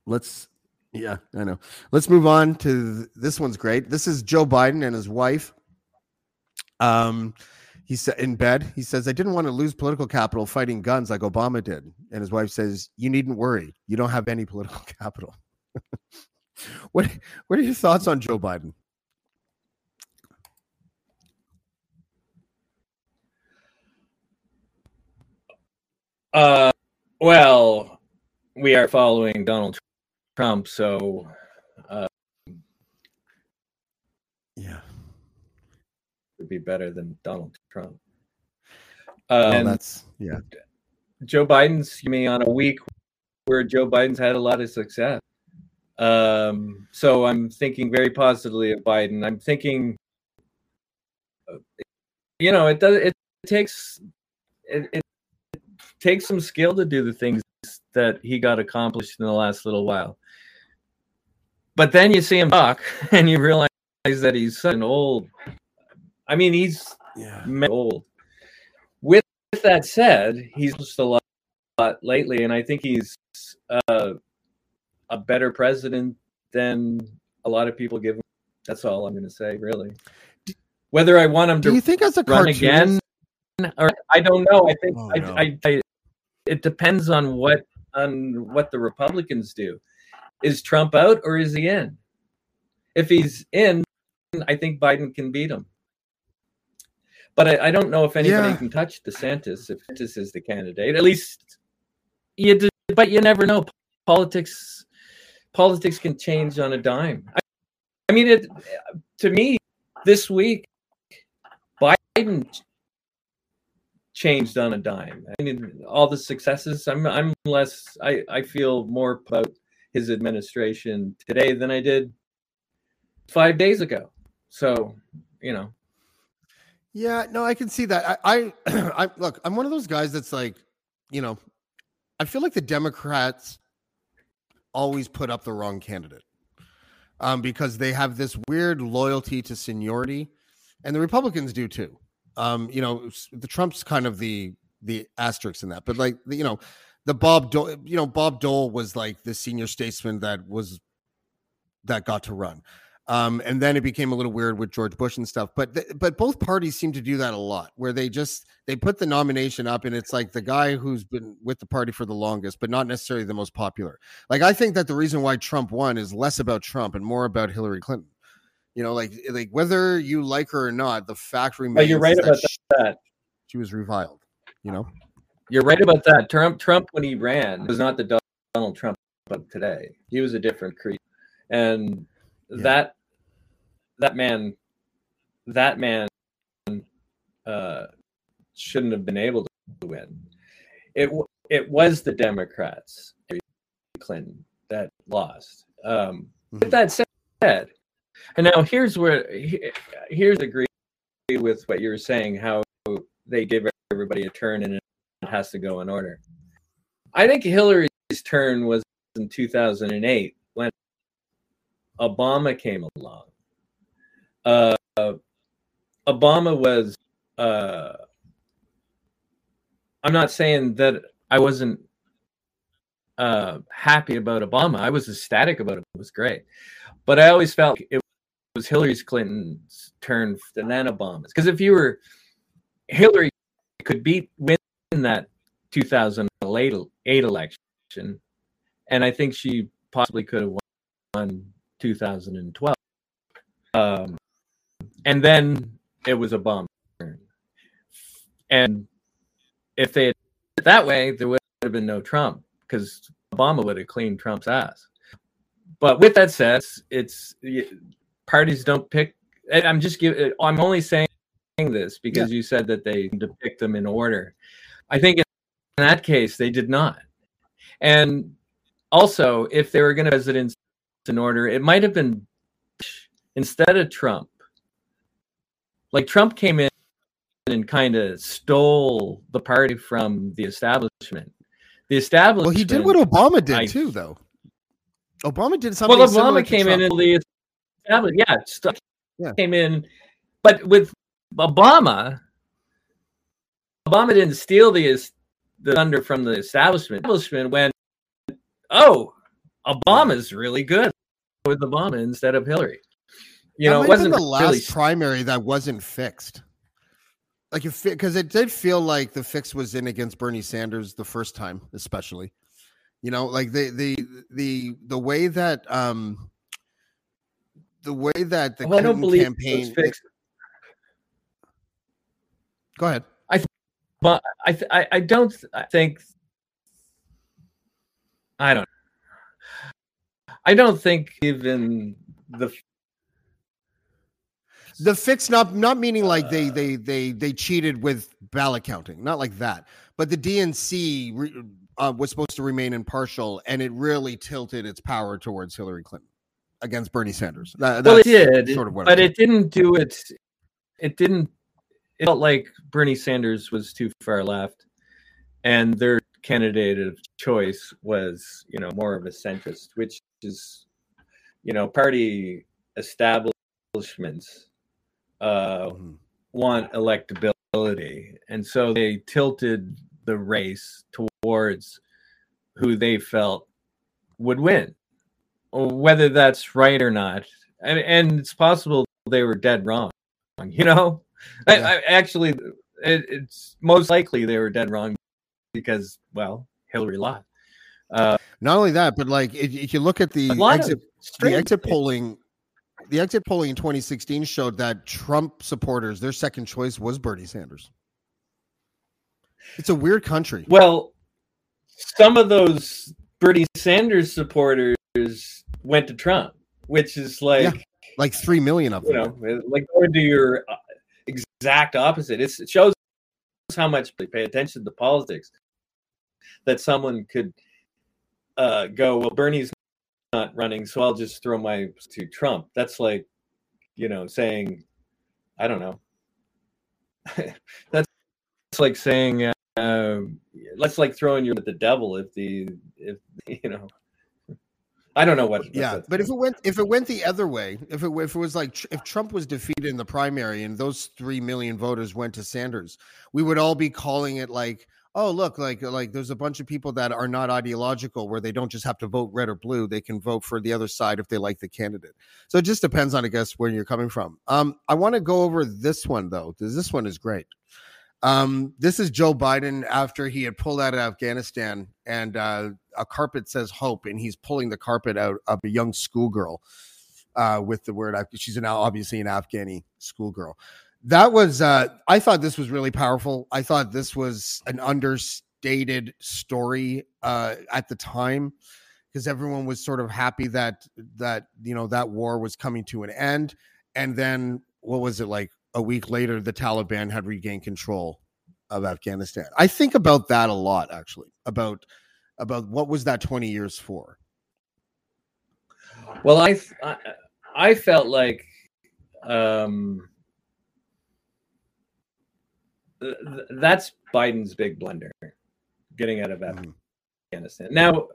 S1: Let's. Yeah, I know. Let's move on to th- this one's great. This is Joe Biden and his wife. Um, he said in bed, he says, I didn't want to lose political capital fighting guns like Obama did. And his wife says, You needn't worry. You don't have any political <laughs> capital. <laughs> what what are your thoughts on Joe Biden?
S2: Uh, well, we are following Donald Trump, so
S1: Yeah.
S2: It'd be better than Donald Trump.
S1: Well,
S2: Uh,
S1: that's yeah.
S2: Joe Biden's you mean on a week where Joe Biden's had a lot of success. Um, so I'm thinking very positively of Biden. I'm thinking, uh, you know, it does. It takes it, it takes some skill to do the things that he got accomplished in the last little while. But then you see him talk, <laughs> and you realize that he's such an old. I mean, he's
S1: Yeah.
S2: old. With that said, he's just a lot, lot lately, and I think he's uh, a better president than a lot of people give him. That's all I'm going to say, really. Whether I want him
S1: Do
S2: to
S1: you think as a
S2: run
S1: cartoonist,
S2: again, or I don't know. I think
S1: Oh,
S2: I,
S1: no.
S2: I, I, it depends on what on what the Republicans do. Is Trump out or is he in? If he's in, I think Biden can beat him. But I, I don't know if anybody
S1: Yeah.
S2: can touch DeSantis if DeSantis is the candidate. At least you, d- but you never know. Politics, politics can change on a dime. I, I mean, it to me this week, Biden changed on a dime. I mean, all the successes. I'm I'm less. I I feel more about his administration today than I did five days ago. So you know,
S1: Yeah, no, I can see that. I, I, <clears throat> I look, I'm one of those guys that's like, you know, I feel like the Democrats always put up the wrong candidate, um, because they have this weird loyalty to seniority, and the Republicans do too. Um, you know, the Trump's kind of the the asterisk in that, but like, you know, the Bob Dole, you know, Bob Dole was like the senior statesman that was that got to run. Um, and then it became a little weird with George Bush and stuff. But th- but both parties seem to do that a lot, where they just they put the nomination up, and it's like the guy who's been with the party for the longest, but not necessarily the most popular. Like I think that the reason why Trump won is less about Trump and more about Hillary Clinton. You know, like like whether you like her or not, the fact remains.
S2: but you're right
S1: is
S2: about
S1: she,
S2: that.
S1: she was reviled. You know,
S2: You're right about that. Trump Trump when he ran was not the Donald Trump of today. He was a different creature, and
S1: Yeah.
S2: that that man that man uh, shouldn't have been able to win. It it was the Democrats, Clinton, that lost. Um,
S1: Mhm.
S2: With that said, and now here's where here's agree with what you were saying. How they give everybody a turn and it has to go in order. I think Hillary's turn was in 2008 when Obama came along. Uh, Obama was. Uh, I'm not saying that I wasn't uh, happy about Obama. I was ecstatic about it. It was great, but I always felt it was Hillary's Clinton's turn and then Obama's. Because if you were Hillary, could beat win that 2008 election, and I think she possibly could have won 2012. Um, and then it was a bomb. And if they had it that way, there would have been no Trump because Obama would have cleaned Trump's ass. But with that said, it's parties don't pick. I'm just giving. I'm only saying this because yeah. you said that they depict them in order. I think in that case they did not. And also, if they were going to presidents in order, it might have been instead of Trump. Like Trump came in and kind of stole the party from the establishment. The establishment.
S1: Well, he did what Obama did I, too, though. Obama did something. Well, Obama
S2: came in and the establishment, yeah, stuff yeah, came in, but with Obama, Obama didn't steal the the thunder from the establishment. The establishment went, oh, Obama's really good with Obama instead of Hillary. You that know, it wasn't
S1: the last
S2: really...
S1: primary that wasn't fixed. Like if because it did feel like the fix was in against Bernie Sanders the first time, especially. You know, like the the the the way that um the way that the
S2: well, I don't believe campaign
S1: Go ahead.
S2: I but I I, I don't think I don't I don't think even the
S1: the fix not not meaning like they they they they cheated with ballot counting, not like that. But the DNC uh, was supposed to remain impartial, and it really tilted its power towards Hillary Clinton against Bernie Sanders.
S2: That, well, it did, sort of what but it didn't do it. It didn't. It felt like Bernie Sanders was too far left, and their candidate of choice was, you know, more of a centrist, which is, you know, party establishments uh, mm-hmm. want electability, and so they tilted the race towards who they felt would win, whether that's right or not. And, and it's possible they were dead wrong. You know, yeah. I, I, actually, it, it's most likely they were dead wrong because, well, Hillary lost. Uh,
S1: Not only that, but like if, if you look at the exit, the exit polling the exit polling in 2016 showed that Trump supporters, their second choice was Bernie Sanders. It's a weird country.
S2: Well, some of those Bernie Sanders supporters went to Trump, which is like yeah,
S1: like three million of them.
S2: You know, like going to your uh, exact opposite. It's, it shows how much they pay attention to politics. That someone could uh, go, well, Bernie's not running, so I'll just throw my to Trump. That's like, you know, saying, I don't know. <laughs> That's like saying, uh, that's like throwing you at the devil if the if <laughs> you know. I don't know what.
S1: Yeah, but if it went if it went the other way, if it if it was like if Trump was defeated in the primary and those three million voters went to Sanders, we would all be calling it like oh look like like there's a bunch of people that are not ideological where they don't just have to vote red or blue they can vote for the other side if they like the candidate. So it just depends on i guess where you're coming from. Um i want to go over this one though this one is great. Um this is joe biden after he had pulled out of afghanistan and uh a carpet says hope and he's pulling the carpet out of a young schoolgirl uh with the word she's an obviously an afghani schoolgirl that was uh i thought this was really powerful. I thought this was an understated story uh at the time because everyone was sort of happy that that you know that war was coming to an end. And then what was it like a week later the taliban had regained control of afghanistan. I think about that a lot actually about about what was that 20 years for?
S2: Well i i, I felt like um that's Biden's big blunder, getting out of mm-hmm. Afghanistan. Now,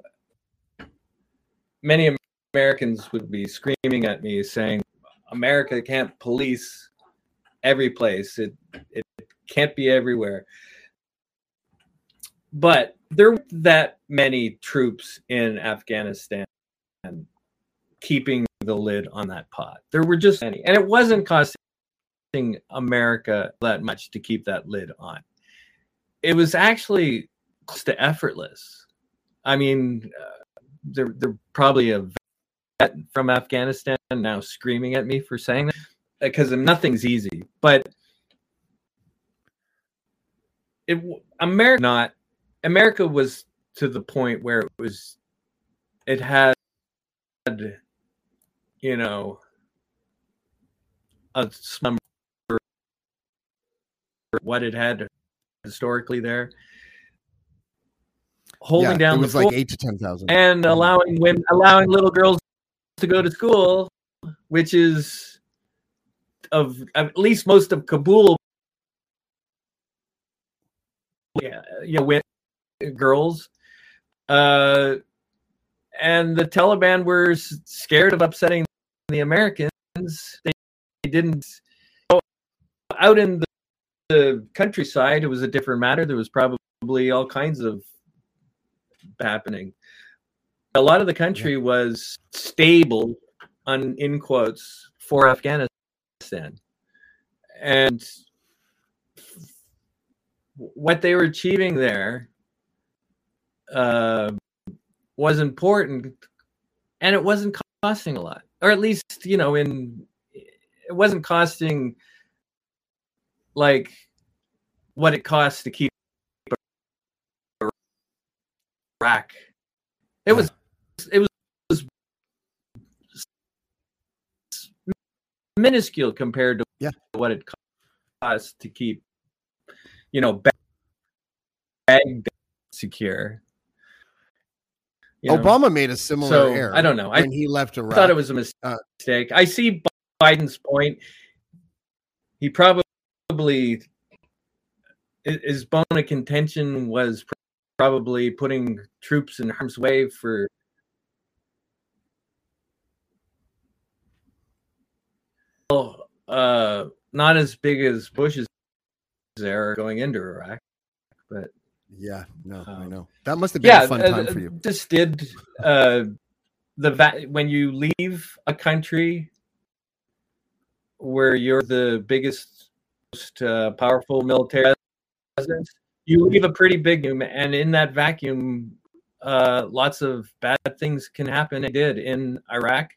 S2: many Americans would be screaming at me saying, "America can't police every place. It it can't be everywhere." But there weren't that many troops in Afghanistan keeping the lid on that pot. There were just many, and it wasn't costing America that much to keep that lid on. It was actually close to effortless. I mean, uh, they're, they're probably a vet from Afghanistan now screaming at me for saying that. because nothing's easy, but it America not America was to the point where it was it had you know a number what it had historically there. Holding
S1: Yeah,
S2: down
S1: it
S2: the
S1: was like eight to ten thousand.
S2: and allowing women allowing little girls to go to school which is of at least most of kabul. Yeah you know with girls. Uh and the taliban were scared of upsetting the americans. They, they didn't out in the, countryside it was a different matter. There was probably all kinds of happening. A lot of the country was stable on in quotes for afghanistan. And what they were achieving there uh, was important and it wasn't costing a lot or at least you know in it wasn't costing like what it costs to keep a rack. It was it was, was minuscule compared to
S1: Yeah.
S2: what it costs to keep you know Ba- Baghdad secure. You know?
S1: Obama made a similar
S2: So,
S1: error.
S2: I don't know. I
S1: when he left Iraq.
S2: I thought it was a
S1: Uh,
S2: mistake. I see Biden's point. He probably hi- his bone of contention was probably putting troops in harm's way for well, uh, not as big as Bush's there going into Iraq, but
S1: yeah, no, I
S2: Um,
S1: know that must have been
S2: yeah,
S1: a fun
S2: uh,
S1: time
S2: uh,
S1: for you.
S2: Just did uh, the va- when you leave a country where you're the biggest, most uh, powerful military presence, you leave a pretty big vacuum, and in that vacuum, uh, lots of bad things can happen. It did in Iraq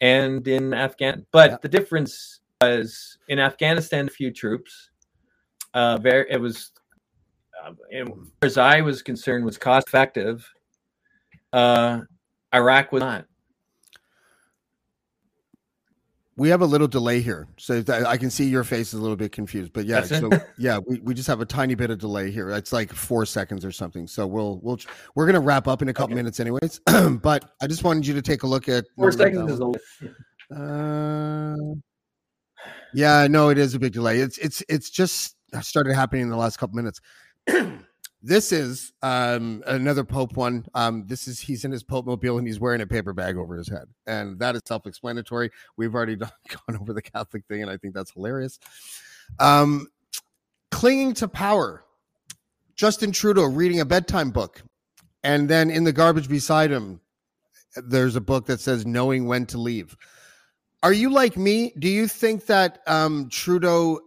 S2: and in Afghan, but
S1: Yeah.
S2: the difference was in Afghanistan, a few troops. Uh, very, it was uh, as far as I was concerned, was cost effective. Uh, Iraq was not.
S1: We have a little delay here, so I can see your face is a little bit confused. But yeah,
S2: That's it?
S1: so yeah, we, we just have a tiny bit of delay here. It's like four seconds or something. So we'll we'll we're gonna wrap up in a couple
S2: Okay.
S1: minutes, anyways. <clears throat> but I just wanted you to take a look at
S2: Four
S1: no, not that
S2: seconds is a
S1: Uh, yeah, no, it is a big delay. It's it's it's just started happening in the last couple minutes. <clears throat> this is um another Pope one. Um, this is he's in his Pope mobile and he's wearing a paper bag over his head, and that is self-explanatory. We've already <laughs> done, gone over the Catholic thing, and I think that's hilarious. Um, clinging to power. Justin Trudeau reading a bedtime book, and then in the garbage beside him, there's a book that says "Knowing When to Leave." Are you like me? Do you think that um, Trudeau,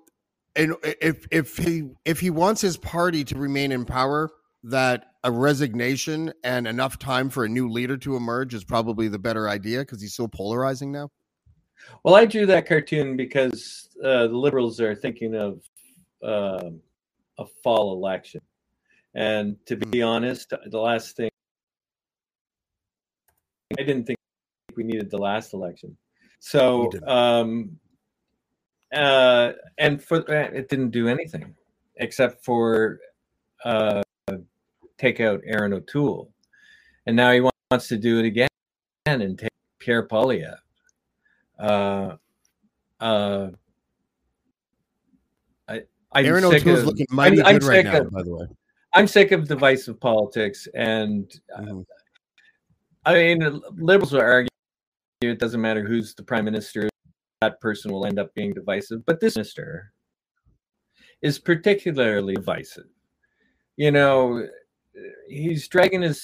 S1: and if if he if he wants his party to remain in power, that a resignation and enough time for a new leader to emerge is probably the better idea because he's so polarizing now?
S2: Well, I drew that cartoon because uh, the liberals are thinking of um a fall election, and to be honest, the last thing I didn't think we needed the last election. So, um, uh, and for it didn't do anything except for uh, take out Erin O'Toole, and now he wants to do it again and take Pierre Poilievre. Uh, uh, I, I'm Erin
S1: O'Toole's
S2: of-
S1: looking mighty
S2: I'm- I'm
S1: good right now,
S2: of-
S1: by the way.
S2: I'm sick of divisive politics, and
S1: Mhm.
S2: I mean, liberals will argue it doesn't matter who's the prime minister; that person will end up being divisive. But this minister is particularly divisive. You know, he's dragging his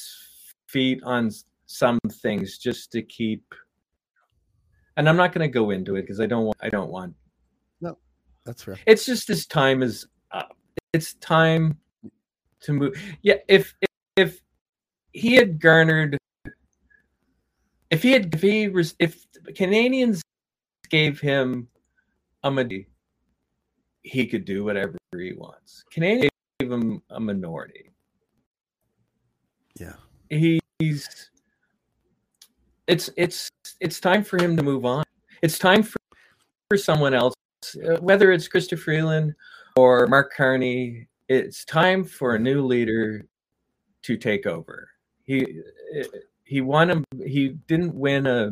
S2: feet on some things just to keep. And I'm not going to go into it because I don't want. I don't want No,
S1: That's right.
S2: it's just this time is up. It's time to move. Yeah, if if, if he had garnered, if he had, if he was, if Canadians gave him Ahmadi, he could do whatever he wants. Canadian gave him a minority.
S1: Yeah.
S2: He's it's it's it's time for him to move on. It's time for, for someone else, uh, whether it's Chrystia Freeland or Mark Carney. It's time for a new leader to take over. He he won him. he didn't win a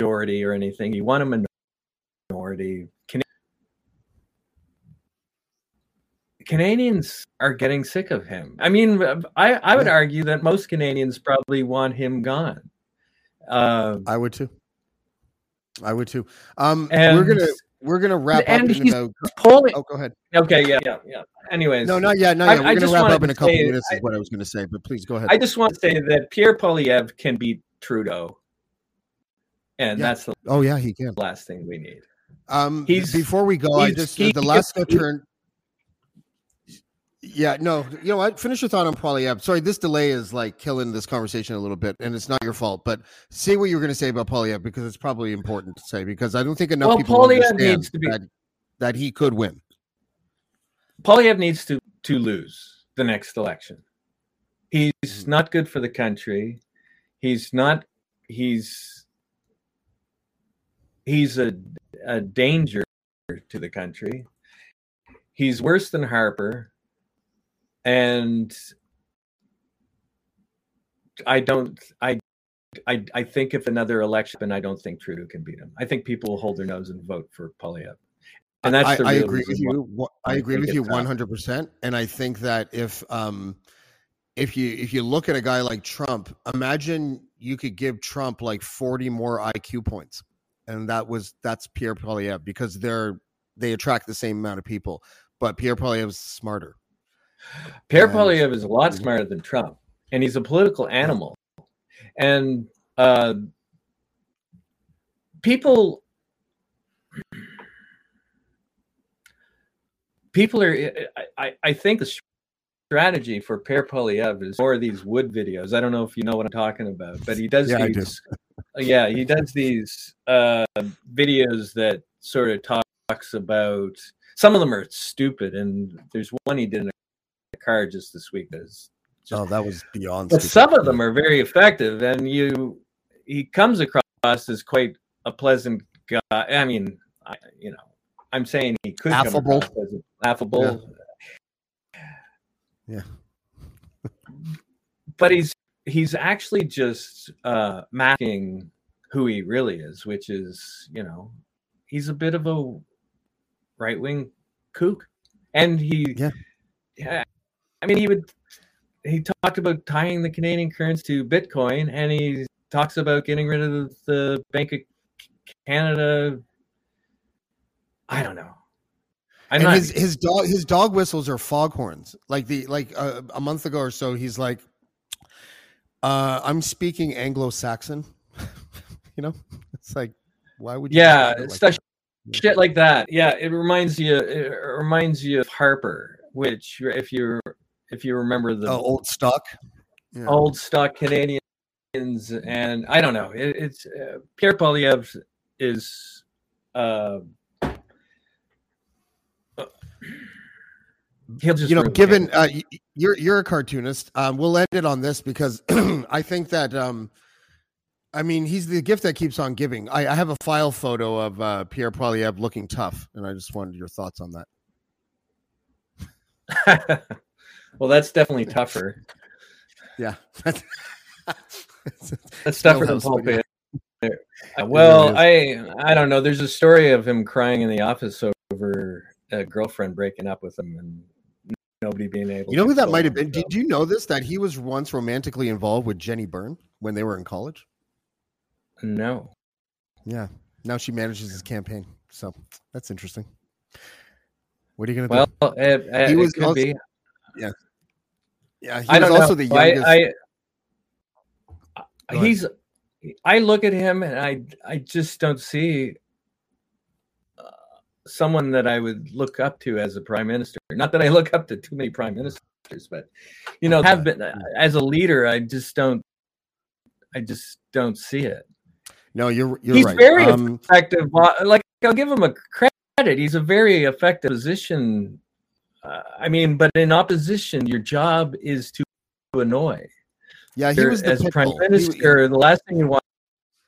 S2: majority or anything. You want a minority. Can- Canadians are getting sick of him. I mean, I, I would
S1: Yeah.
S2: argue that most Canadians probably want him gone. Uh,
S1: I would too. I would too. Um,
S2: and
S1: we're gonna we're gonna wrap up
S2: and
S1: in
S2: he's
S1: about.
S2: polling.
S1: Oh, go ahead.
S2: Okay, yeah, yeah, yeah. Anyways,
S1: No, not yet. Not
S2: I-
S1: yet. We're
S2: I
S1: gonna wrap up in a couple
S2: say-
S1: minutes. Is
S2: I-
S1: what I was gonna say, but please go ahead.
S2: I just want to say that Pierre Poilievre can beat Trudeau, and
S1: Yeah.
S2: that's the
S1: oh yeah, he can.
S2: last thing we need.
S1: Um,
S2: He's-
S1: before we go, I just
S2: he-
S1: the last turn. Yeah, no, you know what? Finish your thought on Poilievre. Sorry, this delay is like killing this conversation a little bit, and it's not your fault. But say what you were going to say about Poilievre because it's probably important to say because I don't think enough
S2: Well,
S1: people understand
S2: needs to be-
S1: that, that he could win.
S2: Poilievre needs to to lose the next election. He's
S1: Mhm.
S2: not good for the country. He's not. He's he's a a danger to the country. He's worse than Harper, and I don't. I. I, I think if another election, and I don't think Trudeau can beat him. I think people will hold their nose and vote for Poilievre. And that's
S1: I,
S2: the
S1: I agree with you. I
S2: I
S1: agree with you one hundred percent. And I think that if um if you if you look at a guy like Trump, imagine you could give Trump like forty more IQ points, and that was that's Pierre Poilievre because they're they attract the same amount of people, but Pierre is smarter.
S2: Pierre
S1: And-
S2: Poilievre is a lot
S1: Mhm.
S2: smarter than Trump, and he's a political animal. And uh, people, people are. I, I, think the strategy for Pierre Poilievre is more of these wood videos. I don't know if you know what I'm talking about, but he does
S1: Yeah, I do.
S2: These. yeah, he does these uh, videos that sort of talks about. Some of them are stupid, and there's one he did in a car just this week that's just
S1: Oh, that was beyond.
S2: but
S1: stupid.
S2: some of them are very effective and you he comes across as quite a pleasant guy i mean I, you know i'm saying he could
S1: Affable.
S2: come across as affable
S1: Yeah. <laughs>
S2: but he's he's actually just uh masking who he really is which is you know he's a bit of a right-wing kook and he
S1: Yeah.
S2: yeah i mean he would he talked about tying the Canadian currency to Bitcoin, and he talks about getting rid of the Bank of Canada. I don't know. I'm
S1: and
S2: not.
S1: his his dog his dog whistles are foghorns. Like the like uh, a month ago or so, he's like, uh, "I'm speaking Anglo-Saxon." <laughs> you know, it's like, why would you?
S2: yeah,
S1: talk about it like
S2: stuff, shit like that. Yeah, it reminds you. It reminds you of Harper, which if you if you remember the
S1: Oh, old stock. Yeah.
S2: old stock Canadians, and I don't know. It, it's uh, Pierre Poilievre is. Uh, he'll just
S1: you know, given uh, you're you're a cartoonist, um, we'll end it on this because <clears throat> I think that um, I mean he's the gift that keeps on giving. I, I have a file photo of uh, Pierre Poilievre looking tough, and I just wanted your thoughts on that. <laughs>
S2: well, that's definitely tougher.
S1: Yeah, <laughs>
S2: That's tougher than
S1: yeah.
S2: pulpit. <laughs> Uh, well. I I don't know. There's a story of him crying in the office over a girlfriend breaking up with him and nobody being able.
S1: you know
S2: to
S1: who that might have been? Did you know this? That he was once romantically involved with Jenny Byrne when they were in college.
S2: No.
S1: Yeah, now she manages his campaign. So that's interesting. What are you gonna
S2: Well,
S1: do?
S2: it, it,
S1: He
S2: it
S1: was
S2: could
S1: also-
S2: be.
S1: Yeah, he
S2: I
S1: was also
S2: know.
S1: the youngest.
S2: I, I, he's. I look at him and I I just don't see someone that I would look up to as a prime minister. Not that I look up to too many prime ministers, but you know, have been as a leader. I just don't. I just don't see it.
S1: No, you're you're
S2: He's
S1: right.
S2: very
S1: Um,
S2: effective. uh, Like I'll give him a credit. He's a very effective position. Uh, I mean, but in opposition, your job is to annoy.
S1: yeah, he was the
S2: as prime
S1: bull. He-
S2: minister. the last thing you want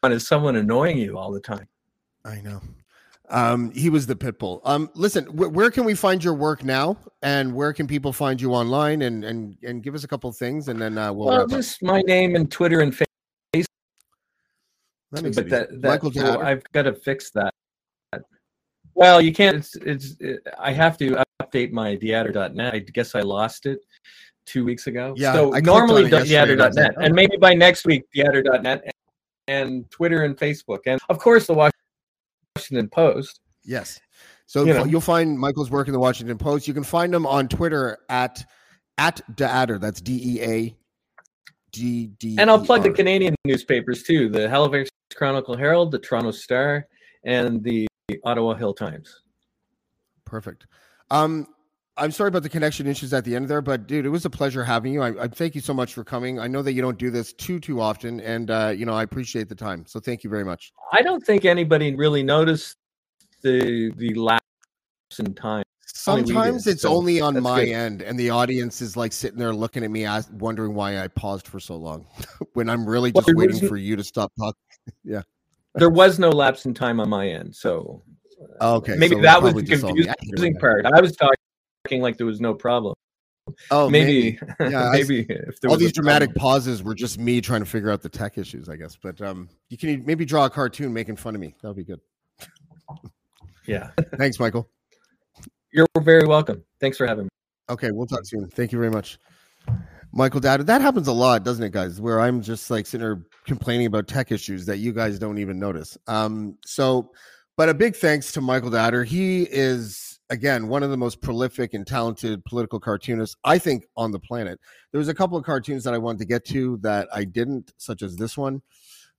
S2: is someone annoying you all the time.
S1: I know. Um, he was the pit bull. Um, listen, wh- where can we find your work now, and where can people find you online? And and and give us a couple of things, and then uh, we'll.
S2: Well,
S1: wrap up.
S2: just my name and Twitter and Facebook.
S1: That
S2: but that, that
S1: Michael
S2: de
S1: Adder.
S2: I've got to fix that. Well, you can't. It's, it's it, I have to update my theater.net. I guess I lost it two weeks ago.
S1: Yeah,
S2: So
S1: I
S2: normally
S1: on it and
S2: theater.net, and
S1: oh.
S2: maybe by next week theater.net and, and Twitter and Facebook, and of course the Washington Post.
S1: Yes. So
S2: You know.
S1: you'll find Michael's work in the Washington Post. You can find him on Twitter at at Deadder. That's D E A G D.
S2: And I'll plug the. Canadian newspapers too: the Halifax Chronicle Herald, the Toronto Star, and the Ottawa Hill Times.
S1: Perfect. Um, I'm sorry about the connection issues at the end there, but dude, it was a pleasure having you. I, I thank you so much for coming. I know that you don't do this too too often, and uh, you know I appreciate the time. So thank you very much.
S2: I don't think anybody really noticed the the lapse in time.
S1: Sometimes it's
S2: so
S1: only on my
S2: good.
S1: end, and the audience is like sitting there looking at me, as, wondering why I paused for so long, <laughs> when I'm really just
S2: there
S1: waiting for you to stop talking. <laughs>
S2: Yeah, there was no lapse in time on my end, so
S1: Oh, Okay,
S2: maybe
S1: so
S2: that was the confusing part. I was talking like there was no problem.
S1: Oh,
S2: maybe, <laughs>
S1: Yeah, I-
S2: maybe if there
S1: all these dramatic
S2: problem.
S1: pauses were just me trying to figure out the tech issues, I guess. But um, you can maybe draw a cartoon making fun of me. That'll be good. <laughs>
S2: Yeah,
S1: Thanks, Michael.
S2: you're very welcome. Thanks for having me.
S1: Okay, we'll talk soon. Thank you very much. Michael Dad, that happens a lot, doesn't it, guys? Where I'm just like sitting there complaining about tech issues that you guys don't even notice. Um, so, but a big thanks to Michael de Adder. He is again one of the most prolific and talented political cartoonists I think on the planet. There was a couple of cartoons that I wanted to get to that I didn't, such as this one.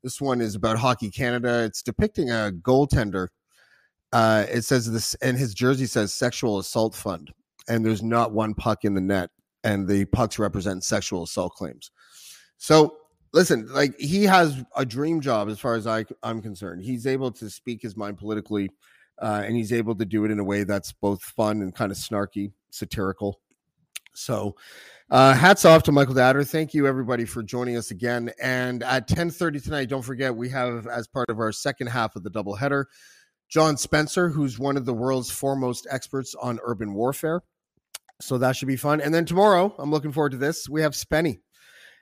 S1: This one is about Hockey Canada. It's depicting a goaltender. Uh, it says this, and his jersey says "Sexual Assault Fund," and there's not one puck in the net and the pucks represent sexual assault claims. So listen, like he has a dream job as far as I, I'm concerned. He's able to speak his mind politically, uh, and he's able to do it in a way that's both fun and kind of snarky, satirical. So, uh, hats off to Michael de Adder. Thank you everybody for joining us again. And at 10:30 tonight, don't forget we have as part of our second half of the doubleheader, John Spencer, who's one of the world's foremost experts on urban warfare. So that should be fun. And then tomorrow, I'm looking forward to this. We have Spenny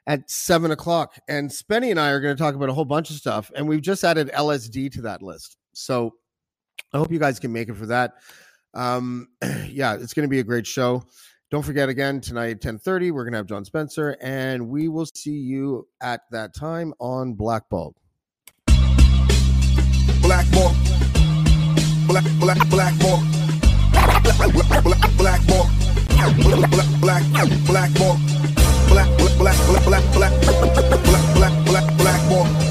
S1: at seven o'clock. And Spenny and I are going to talk about a whole bunch of stuff. And we've just added LSD to that list. So I hope you guys can make it for that. Um, <clears throat> yeah, it's going to be a great show. Don't forget again tonight at 10:30, we're going to have John Spencer, and we will see you at that time on Blackball.
S5: black more, black black black more, black black black black more, black black black more, black black black black black black black black black more,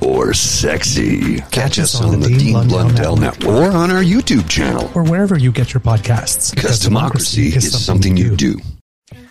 S6: Or sexy. Catch us on the Dean Blundell Network or on our YouTube channel.
S7: Or wherever you get your podcasts.
S6: Because democracy is something you do.